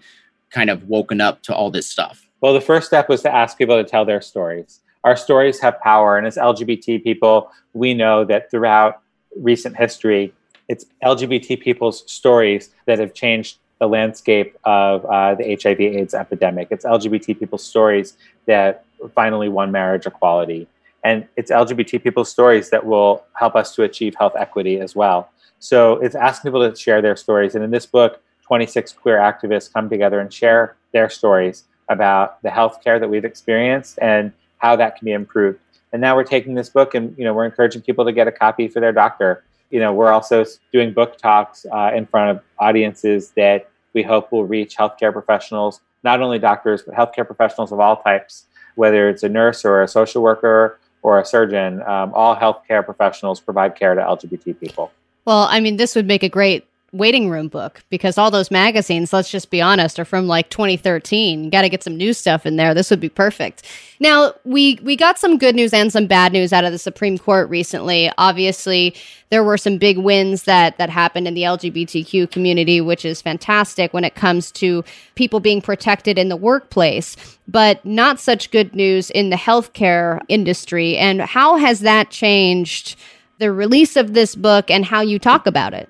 kind of woken up to all this stuff? Well, the first step was to ask people to tell their stories. Our stories have power. And as LGBT people, we know that throughout recent history, it's LGBT people's stories that have changed the landscape of uh, the HIV AIDS epidemic. It's LGBT people's stories that finally won marriage equality. And it's LGBT people's stories that will help us to achieve health equity as well. So it's asking people to share their stories. And in this book, 26 queer activists come together and share their stories about the healthcare that we've experienced and how that can be improved. And now we're taking this book and you know we're encouraging people to get a copy for their doctor. You know we're also doing book talks uh, in front of audiences that we hope will reach healthcare professionals, not only doctors but healthcare professionals of all types, whether it's a nurse or a social worker or a surgeon. Um, all healthcare professionals provide care to LGBT people. Well, I mean, this would make a great waiting room book because all those magazines, let's just be honest, are from like 2013. You got to get some new stuff in there. This would be perfect. Now, we we got some good news and some bad news out of the Supreme Court recently. Obviously, there were some big wins that that happened in the LGBTQ community, which is fantastic when it comes to people being protected in the workplace, but not such good news in the healthcare industry. And how has that changed the release of this book and how you talk about it?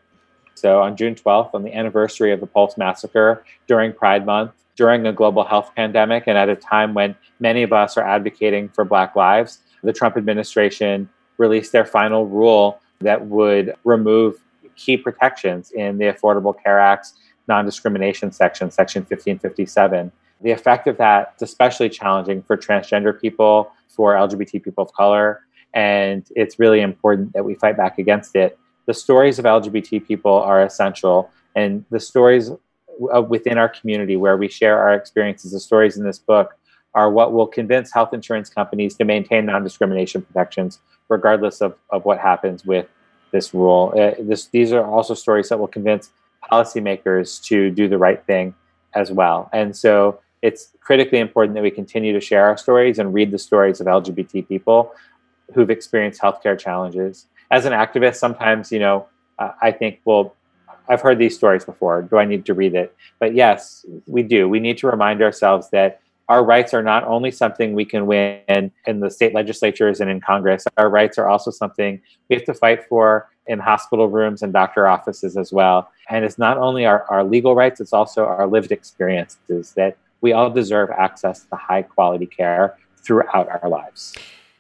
So on June 12th, on the anniversary of the Pulse Massacre during Pride Month, during a global health pandemic, and at a time when many of us are advocating for Black lives, the Trump administration released their final rule that would remove key protections in the Affordable Care Act's non discrimination section, Section 1557. The effect of that is especially challenging for transgender people, for LGBT people of color, and it's really important that we fight back against it the stories of LGBT people are essential, and the stories within our community where we share our experiences, the stories in this book, are what will convince health insurance companies to maintain non discrimination protections, regardless of, of what happens with this rule. Uh, this, these are also stories that will convince policymakers to do the right thing as well. And so it's critically important that we continue to share our stories and read the stories of LGBT people who've experienced healthcare challenges as an activist, sometimes, you know, uh, I think, well, I've heard these stories before. Do I need to read it? But yes, we do. We need to remind ourselves that our rights are not only something we can win in the state legislatures and in Congress, our rights are also something we have to fight for in hospital rooms and doctor offices as well. And it's not only our, our legal rights, it's also our lived experiences that we all deserve access to high quality care throughout our lives.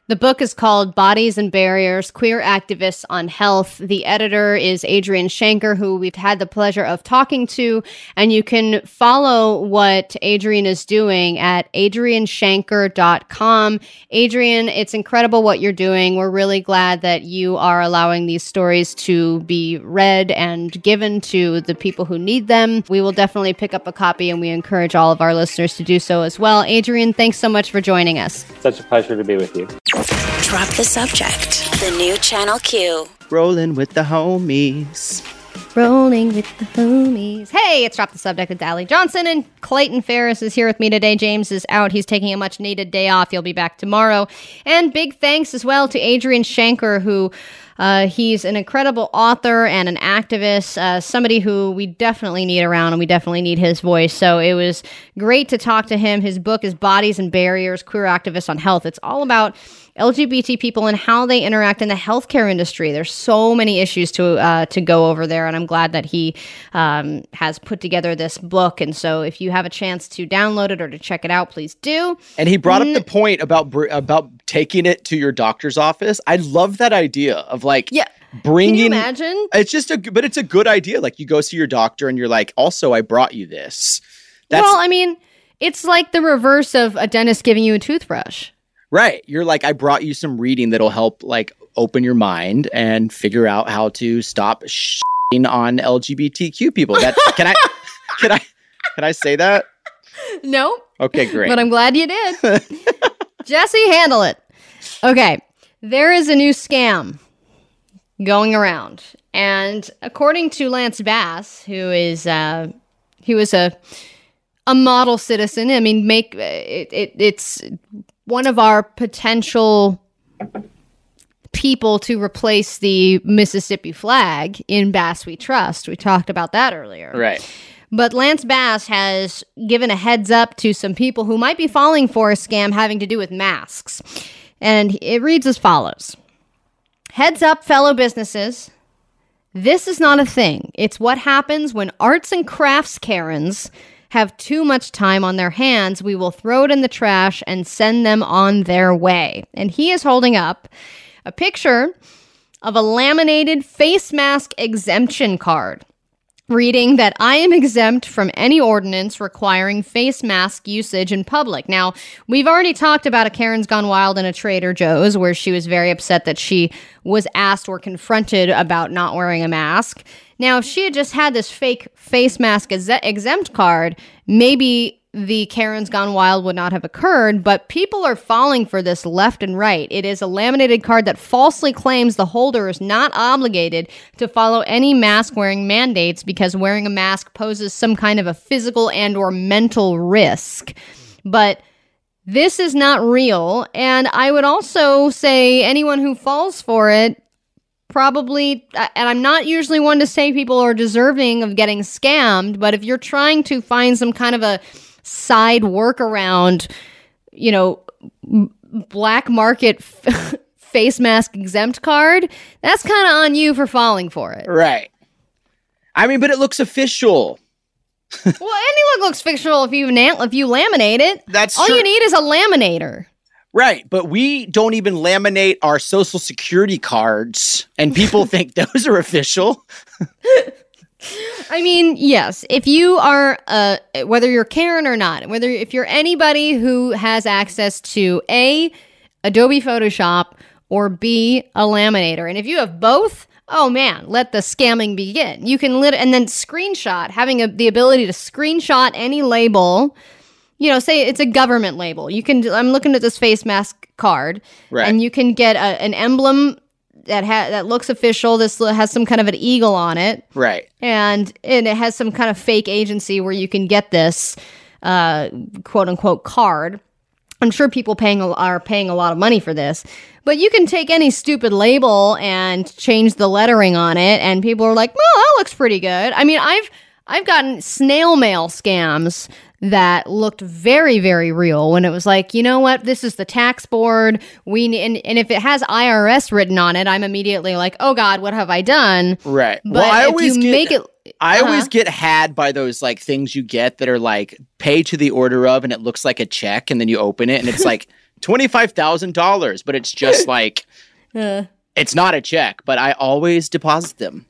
The book is called Bodies and Barriers Queer Activists on Health. The editor is Adrian Shanker, who we've had the pleasure of talking to. And you can follow what Adrian is doing at adrianshanker.com. Adrian, it's incredible what you're doing. We're really glad that you are allowing these stories to be read and given to the people who need them. We will definitely pick up a copy and we encourage all of our listeners to do so as well. Adrian, thanks so much for joining us. Such a pleasure to be with you. Drop the subject. The new Channel Q. Rolling with the homies. Rolling with the homies. Hey, it's Drop the Subject with Allie Johnson, and Clayton Ferris is here with me today. James is out. He's taking a much needed day off. He'll be back tomorrow. And big thanks as well to Adrian Shanker, who uh, he's an incredible author and an activist, uh, somebody who we definitely need around and we definitely need his voice. So it was great to talk to him. His book is Bodies and Barriers Queer Activists on Health. It's all about LGBT people and how they interact in the healthcare industry. There's so many issues to uh, to go over there, and I'm glad that he um, has put together this book. And so, if you have a chance to download it or to check it out, please do. And he brought up the point about br- about taking it to your doctor's office. I love that idea of like yeah. bringing. Can you imagine? It's just a but it's a good idea. Like you go see your doctor and you're like, also I brought you this. That's well, I mean, it's like the reverse of a dentist giving you a toothbrush. Right. You're like, I brought you some reading that'll help like open your mind and figure out how to stop shitting on LGBTQ people. That can I can I can I say that? No, Okay, great. but I'm glad you did. Jesse, handle it. Okay, there is a new scam going around, and according to Lance Bass, who is uh, he was a a model citizen. I mean, make it, it it's one of our potential people to replace the Mississippi flag in Bass We Trust. We talked about that earlier. right. But Lance Bass has given a heads up to some people who might be falling for a scam having to do with masks. And it reads as follows Heads up, fellow businesses. This is not a thing. It's what happens when arts and crafts Karens have too much time on their hands. We will throw it in the trash and send them on their way. And he is holding up a picture of a laminated face mask exemption card reading that I am exempt from any ordinance requiring face mask usage in public. Now, we've already talked about a Karen's Gone Wild in a Trader Joe's where she was very upset that she was asked or confronted about not wearing a mask. Now, if she had just had this fake face mask exe- exempt card, maybe the Karen's Gone Wild would not have occurred, but people are falling for this left and right. It is a laminated card that falsely claims the holder is not obligated to follow any mask wearing mandates because wearing a mask poses some kind of a physical and or mental risk. But this is not real, and I would also say anyone who falls for it probably uh, and I'm not usually one to say people are deserving of getting scammed, but if you're trying to find some kind of a side workaround, you know, black market f- face mask exempt card, that's kind of on you for falling for it. Right. I mean, but it looks official. well, anyone looks fictional if you na- if you laminate it. That's all true. you need is a laminator. Right, but we don't even laminate our social security cards, and people think those are official. I mean, yes, if you are uh whether you're Karen or not, whether if you're anybody who has access to A Adobe Photoshop or B a laminator. And if you have both, oh man, let the scamming begin. You can lit and then screenshot, having a, the ability to screenshot any label you know, say it's a government label. You can. I'm looking at this face mask card, Right. and you can get a, an emblem that ha- that looks official. This has some kind of an eagle on it, Right. and and it has some kind of fake agency where you can get this uh, quote unquote card. I'm sure people paying a- are paying a lot of money for this, but you can take any stupid label and change the lettering on it, and people are like, "Well, that looks pretty good." I mean, I've I've gotten snail mail scams that looked very very real when it was like, you know what, this is the tax board. We and, and if it has IRS written on it, I'm immediately like, oh God, what have I done? Right. But well, I if always you get, make it, I always Uh-huh. get had by those like things you get that are like pay to the order of, and it looks like a check, and then you open it, and it's like twenty five thousand dollars, but it's just like Uh, it's not a check. But I always deposit them.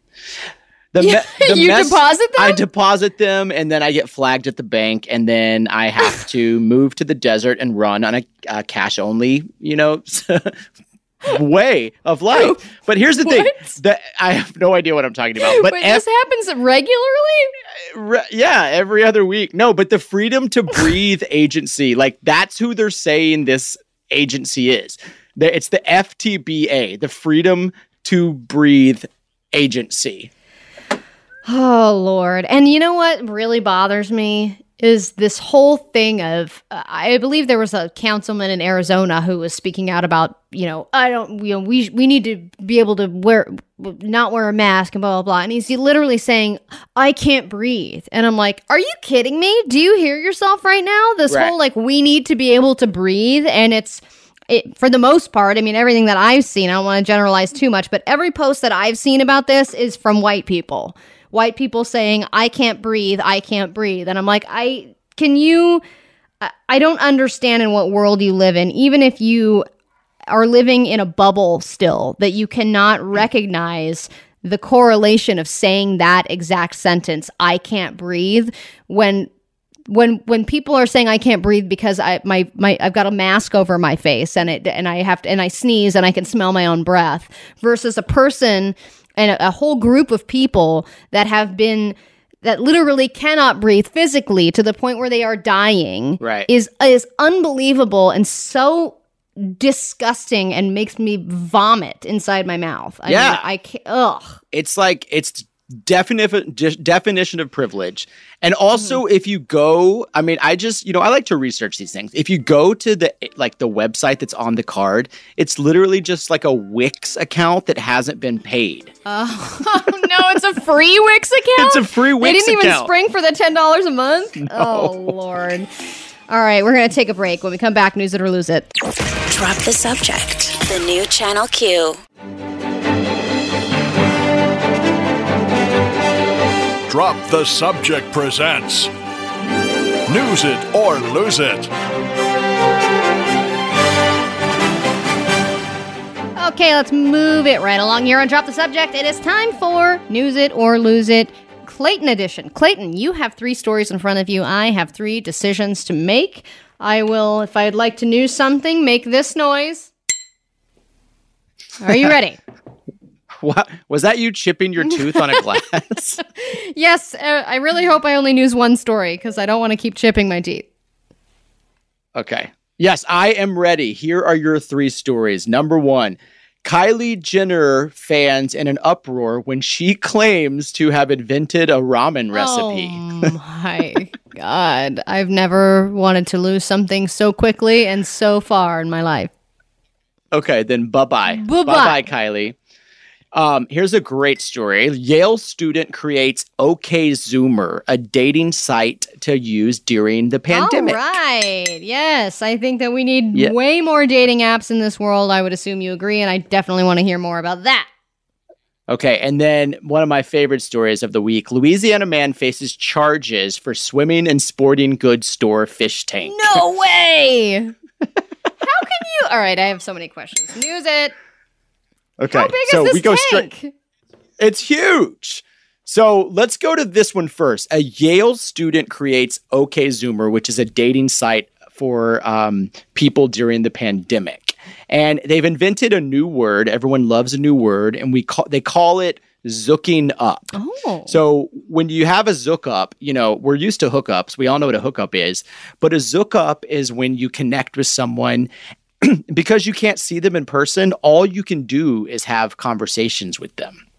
The, Yeah, you deposit them? I deposit them, and then I get flagged at the bank, and then I have to move to the desert and run on a, a cash only, you know, way of life. But here's the thing: that I have no idea what I'm talking about. But Wait, F- this happens regularly. Re- yeah, every other week. No, but the freedom to breathe agency, like that's who they're saying this agency is. It's the FTBA, the Freedom to Breathe Agency. Oh, Lord. And you know what really bothers me is this whole thing of uh, I believe there was a councilman in Arizona who was speaking out about, you know, I don't, you know, we we need to be able to wear not wear a mask and blah blah blah. And he's literally saying, I can't breathe. And I'm like, Are you kidding me? Do you hear yourself right now? This Right. whole like we need to be able to breathe and it's it, for the most part, I mean, everything that I've seen, I don't want to generalize too much, but every post that I've seen about this is from white people. White people saying, I can't breathe, I can't breathe. And I'm like, I can you, I, don't understand in what world you live in, even if you are living in a bubble still, that you cannot recognize the correlation of saying that exact sentence, I can't breathe, when when when people are saying I can't breathe because I my my I've got a mask over my face and it and I have to and I sneeze and I can smell my own breath versus a person and a, a whole group of people that have been that literally cannot breathe physically to the point where they are dying Right. is is unbelievable and so disgusting and makes me vomit inside my mouth. I Yeah. mean, I can't, ugh. It's like it's definition de- definition of privilege. And also Mm-hmm. if you go, I mean, I just, you know, I like to research these things. If you go to the like the website that's on the card, it's literally just like a Wix account that hasn't been paid. Oh no, it's a free Wix account. It's a free Wix account. They didn't even spring for the ten dollars a month. Oh lord. All right, we're gonna take a break. When we come back, news it or lose it. Drop the subject. The new Channel Q. Drop the Subject presents News It or Lose It. Okay, let's move it right along here and drop the subject. It is time for news it or lose it. Clayton edition. Clayton, you have three stories in front of you. I have three decisions to make. I will, if I'd like to news something, make this noise. Are you ready? What was that you chipping your tooth on a glass? yes, uh, I really hope I only news one story because I don't want to keep chipping my teeth. Okay. Yes, I am ready. Here are your three stories. Number one Kylie Jenner fans in an uproar when she claims to have invented a ramen recipe. Oh my god. I've never wanted to lose something so quickly and so far in my life. Okay, then bye bye. Bye-bye. Bye bye, Kylie. Um, here's a great story. Yale student creates OK Zoomer, a dating site to use during the pandemic. All right. Yes, I think that we need Yeah. way more dating apps in this world. I would assume you agree, and I definitely want to hear more about that. Okay, and then one of my favorite stories of the week Louisiana man faces charges for swimming in sporting goods store fish tank. No way. How can you? All right, I have so many questions. News it. Okay, so we go tank? straight. It's huge. So let's go to this one first. A Yale student creates OK Zoomer, which is a dating site for um, people during the pandemic, and they've invented a new word. Everyone loves a new word, and we call they call it zooking up. Oh. So when you have a zook up, you know, we're used to hookups. We all know what a hookup is. But a zook up is when you connect with someone because you can't see them in person, all you can do is have conversations with them.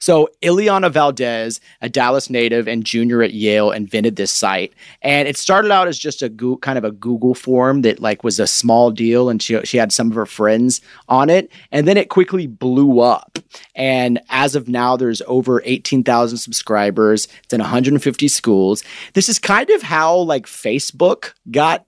So Ileana Valdez, a Dallas native and junior at Yale, invented this site, and it started out as just a goo- kind of a Google form that like was a small deal, and she she had some of her friends on it, and then it quickly blew up. And as of now, there's over eighteen thousand subscribers. It's in 150 schools. This is kind of how like Facebook got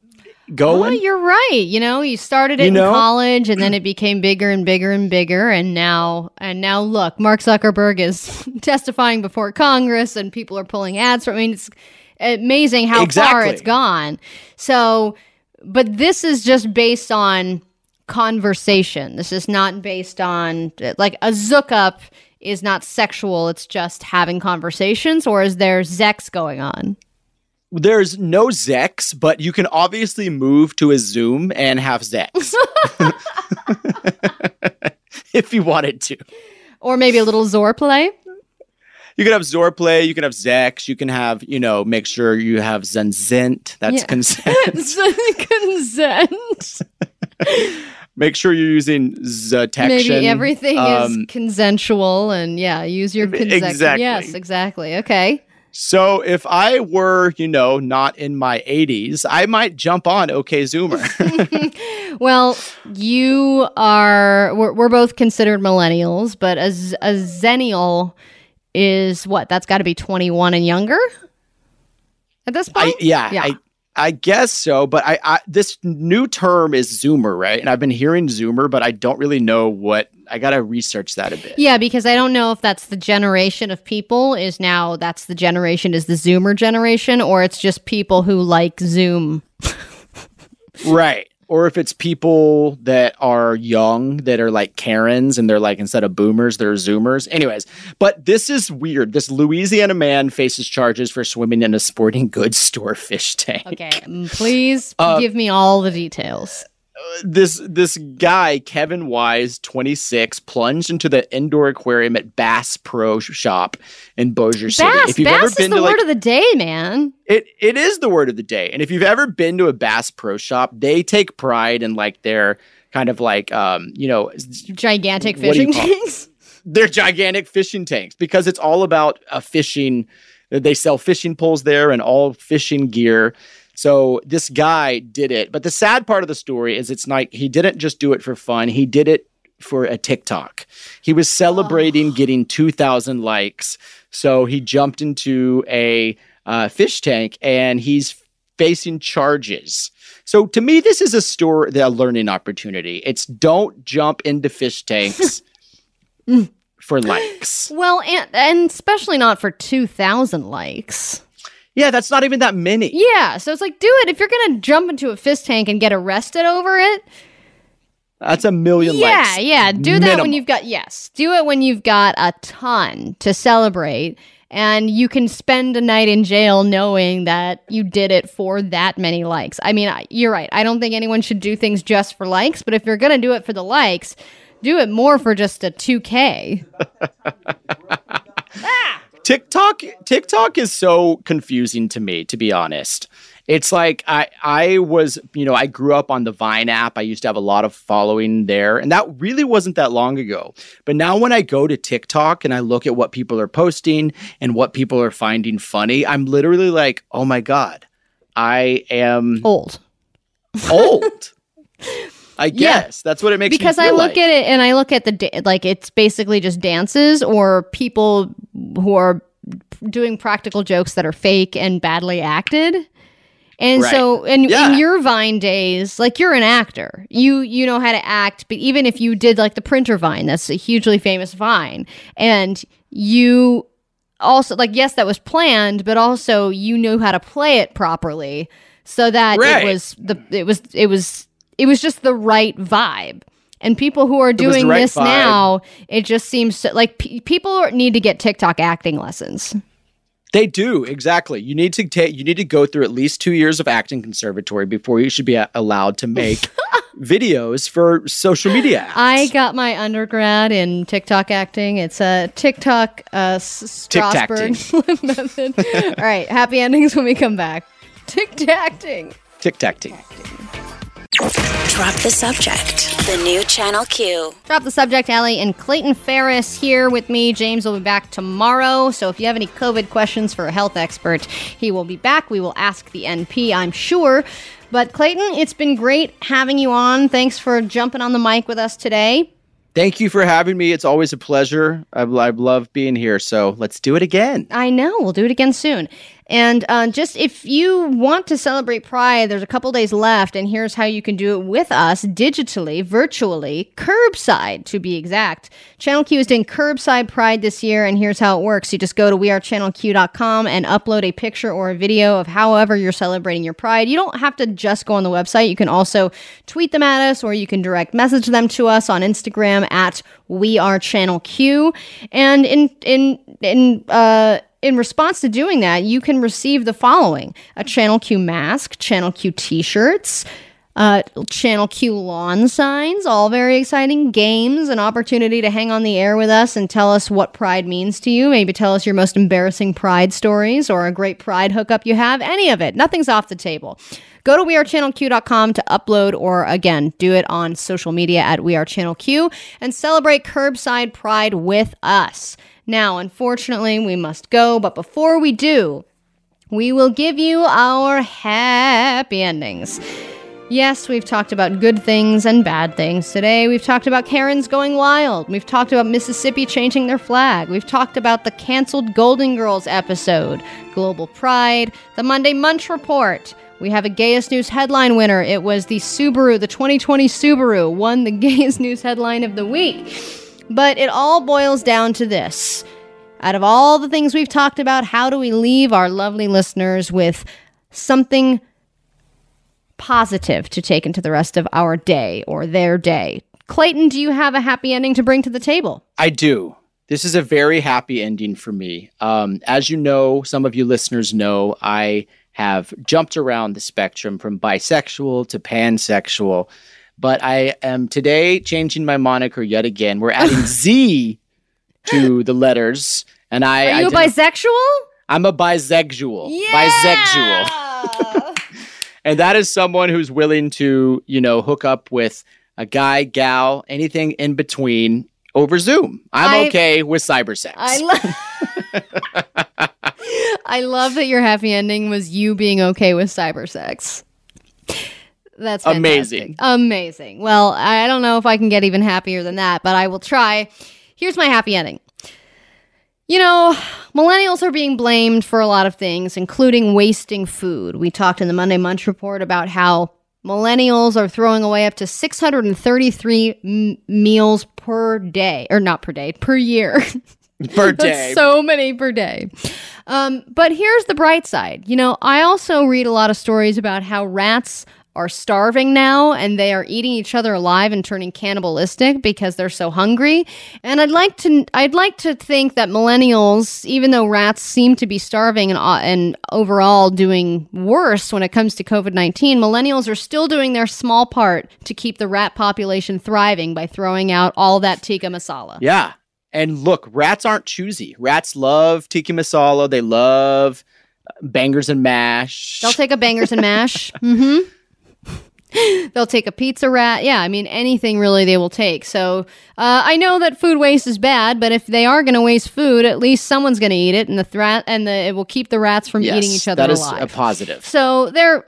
Oh, going. you're right. You know, you started it You know? in college and then it became bigger and bigger and bigger and now and now look, Mark Zuckerberg is testifying before Congress and people are pulling ads from I mean it's amazing how far it's gone. So, but this is just based on conversation. This is not based on like a zook up is not sexual, it's just having conversations or is there sex going on? There's no Zex, but you can obviously move to a Zoom and have Zex if you wanted to. Or maybe a little Zor play? You can have Zor play. you can have Zex, you can have, you know, make sure you have Zenzint. That's Yeah. consent. consent. Make sure you're using Zetection. Maybe everything Um, is consensual and yeah, use your consent. Exactly. Yes, exactly. Okay. So if I were, you know, not in my 80s, I might jump on OK Zoomer. Well, you are. We're, we're both considered millennials, but a, a zennial is what? That's got to be 21 and younger at this I, point? yeah, I I guess so, but I, I this new term is Zoomer, right? And I've been hearing Zoomer, but I don't really know what. I gotta research that a bit. Yeah, because I don't know if that's the generation of people is now that's the generation is the Zoomer generation, or it's just people who like Zoom. Right. Or if it's people that are young that are like Karens and they're like instead of boomers, they're Zoomers. Anyways, but this is weird. This Louisiana man faces charges for swimming in a sporting goods store fish tank. Okay, mm, please Uh, give me all the details. This this guy Kevin Wise, 26, plunged into the indoor aquarium at Bass Pro Shop in Bossier City. Bass, bass is the to word like of the day, man. it it is the word of the day. And if you've ever been to a Bass Pro Shop, they take pride in like their kind of like um, you know, Gigantic what do you fishing tanks. they're gigantic fishing tanks because it's all about a fishing. They sell fishing poles there and all fishing gear. So this guy did it. But the sad part of the story is it's like he didn't just do it for fun. He did it for a TikTok. He was celebrating getting 2,000 likes. So he jumped into a uh, fish tank and he's facing charges. So to me, this is a story, a learning opportunity. It's don't jump into fish tanks for likes. Well, and, and especially not for 2,000 likes. Yeah, that's not even that many. Yeah, so it's like, do it. If you're going to jump into a fist tank and get arrested over it, That's a million yeah, likes. yeah, yeah. do that when you've got, yes, do it when you've got a ton to celebrate. And you can spend a night in jail knowing that you did it for that many likes. I mean, I- you're right. I don't think anyone should do things just for likes, but if you're going to do it for the likes, do it more for just a 2K. TikTok TikTok is so confusing to me, to be honest. It's like I I was, you know, I grew up on the Vine app. I used to have a lot of following there, and that really wasn't that long ago. But now when I go to TikTok and I look at what people are posting and what people are finding funny, I'm literally like, "Oh my god. I am old." Old. I Yeah. guess that's what it makes me. because I look like. at it and I look at the da- like it's basically just dances or people who are doing practical jokes that are fake and badly acted. And so Right. in, Yeah. in your Vine days, like you're an actor. You you know how to act, but even if you did like the printer Vine, that's a hugely famous Vine. And you also like yes, that was planned, but also you knew how to play it properly so that Right. it was the it was it was it was just the right vibe. And people who are doing right this vibe. now, it just seems so, like pe people need to get TikTok acting lessons. They do exactly. You need to take. You need to go through at least two years of acting conservatory before you should be a- allowed to make videos for social media. apps. I got my undergrad in TikTok acting. It's a TikTok uh, Strasberg method. All right, happy endings when we come back. TikTok Tic tac ting. Drop the subject. The new Channel Q. Drop the subject, Ellie, and Clayton Ferris here with me. James will be back tomorrow. So if you have any COVID questions for a health expert, he will be back. We will ask the NP, I'm sure. But Clayton, it's been great having you on. Thanks for jumping on the mic with us today. Thank you for having me. It's always a pleasure. I, I love being here. So let's do it again. I know. We'll do it again soon. And uh, just if you want to celebrate Pride, there's a couple days left, and here's how you can do it with us digitally, virtually, curbside to be exact. Channel Q is doing curbside Pride this year, and here's how it works. You just go to wearechannelq.com and upload a picture or a video of however you're celebrating your Pride. You don't have to just go on the website. You can also tweet them at us, or you can direct message them to us on Instagram at We Are Channel Q. And in in in uh in response to doing that, you can receive the following a Channel Q mask, Channel Q t shirts, uh, Channel Q lawn signs, all very exciting. Games, an opportunity to hang on the air with us and tell us what pride means to you. Maybe tell us your most embarrassing pride stories or a great pride hookup you have. Any of it. Nothing's off the table. Go to wearechannelq.com to upload or again, do it on social media at wearechannelq and celebrate curbside pride with us. Now, unfortunately, we must go, but before we do, we will give you our happy endings. Yes, we've talked about good things and bad things today. We've talked about Karens going wild. We've talked about Mississippi changing their flag. We've talked about the canceled Golden Girls episode, Global Pride, the Monday Munch Report. We have a Gayest News headline winner. It was the Subaru, the 2020 Subaru, won the Gayest News headline of the week. But it all boils down to this. Out of all the things we've talked about, how do we leave our lovely listeners with something positive to take into the rest of our day or their day? Clayton, do you have a happy ending to bring to the table? I do. This is a very happy ending for me. Um, as you know, some of you listeners know, I have jumped around the spectrum from bisexual to pansexual, but I am today changing my moniker yet again. We're adding Z to the letters, and I. Are you identif- bisexual? I'm a bisexual. Yeah! Bisexual. and that is someone who's willing to, you know, hook up with a guy, gal, anything in between over Zoom. I'm I- okay with cybersex. I love. I love that your happy ending was you being okay with cyber sex. That's fantastic. Amazing. Amazing. Well, I don't know if I can get even happier than that, but I will try. Here's my happy ending. You know, millennials are being blamed for a lot of things, including wasting food. We talked in the Monday Munch report about how millennials are throwing away up to 633 m- meals per day, or not per day, per year. Per That's day. so many per day. Um, but here's the bright side. You know, I also read a lot of stories about how rats are starving now and they are eating each other alive and turning cannibalistic because they're so hungry. And I'd like to I'd like to think that millennials, even though rats seem to be starving and uh, and overall doing worse when it comes to COVID-19, millennials are still doing their small part to keep the rat population thriving by throwing out all that tikka masala. Yeah. And look, rats aren't choosy. Rats love tikka masala. They love uh, bangers and mash. They'll take a bangers and mash. mm-hmm. They'll take a pizza rat. Yeah, I mean anything really they will take. So uh, I know that food waste is bad, but if they are going to waste food, at least someone's going to eat it, and the threat and the it will keep the rats from Yes, eating each other That is alive. a positive. So there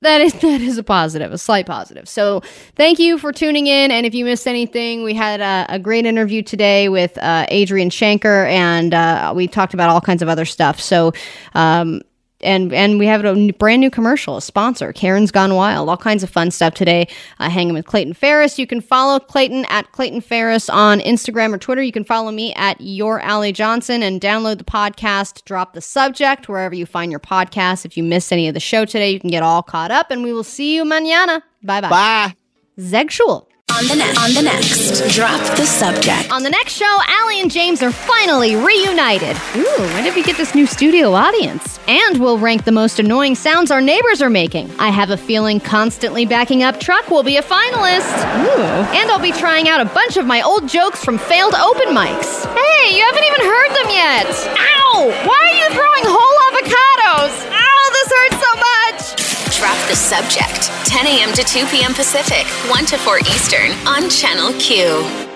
that is that is a positive, a slight positive. So thank you for tuning in. And if you missed anything, we had a, a great interview today with uh, Adrian Shanker, and uh, we talked about all kinds of other stuff. So. Um, and and we have a brand new commercial, a sponsor, Karen's Gone Wild, all kinds of fun stuff today. Uh, hanging with Clayton Ferris. You can follow Clayton at Clayton Ferris on Instagram or Twitter. You can follow me at Your Ally Johnson and download the podcast. Drop the subject wherever you find your podcast. If you missed any of the show today, you can get all caught up, and we will see you mañana. Bye bye. Bye. Sexual. On the, ne- on the next, drop the subject. On the next show, Allie and James are finally reunited. Ooh, when did we get this new studio audience? And we'll rank the most annoying sounds our neighbors are making. I have a feeling constantly backing up truck will be a finalist. Ooh. And I'll be trying out a bunch of my old jokes from failed open mics. Hey, you haven't even heard them yet. Ow! Why are you throwing whole avocados? Ow, this hurts so much. Drop the subject. 10 a.m. to 2 p.m. Pacific, 1 to 4 Eastern on Channel Q.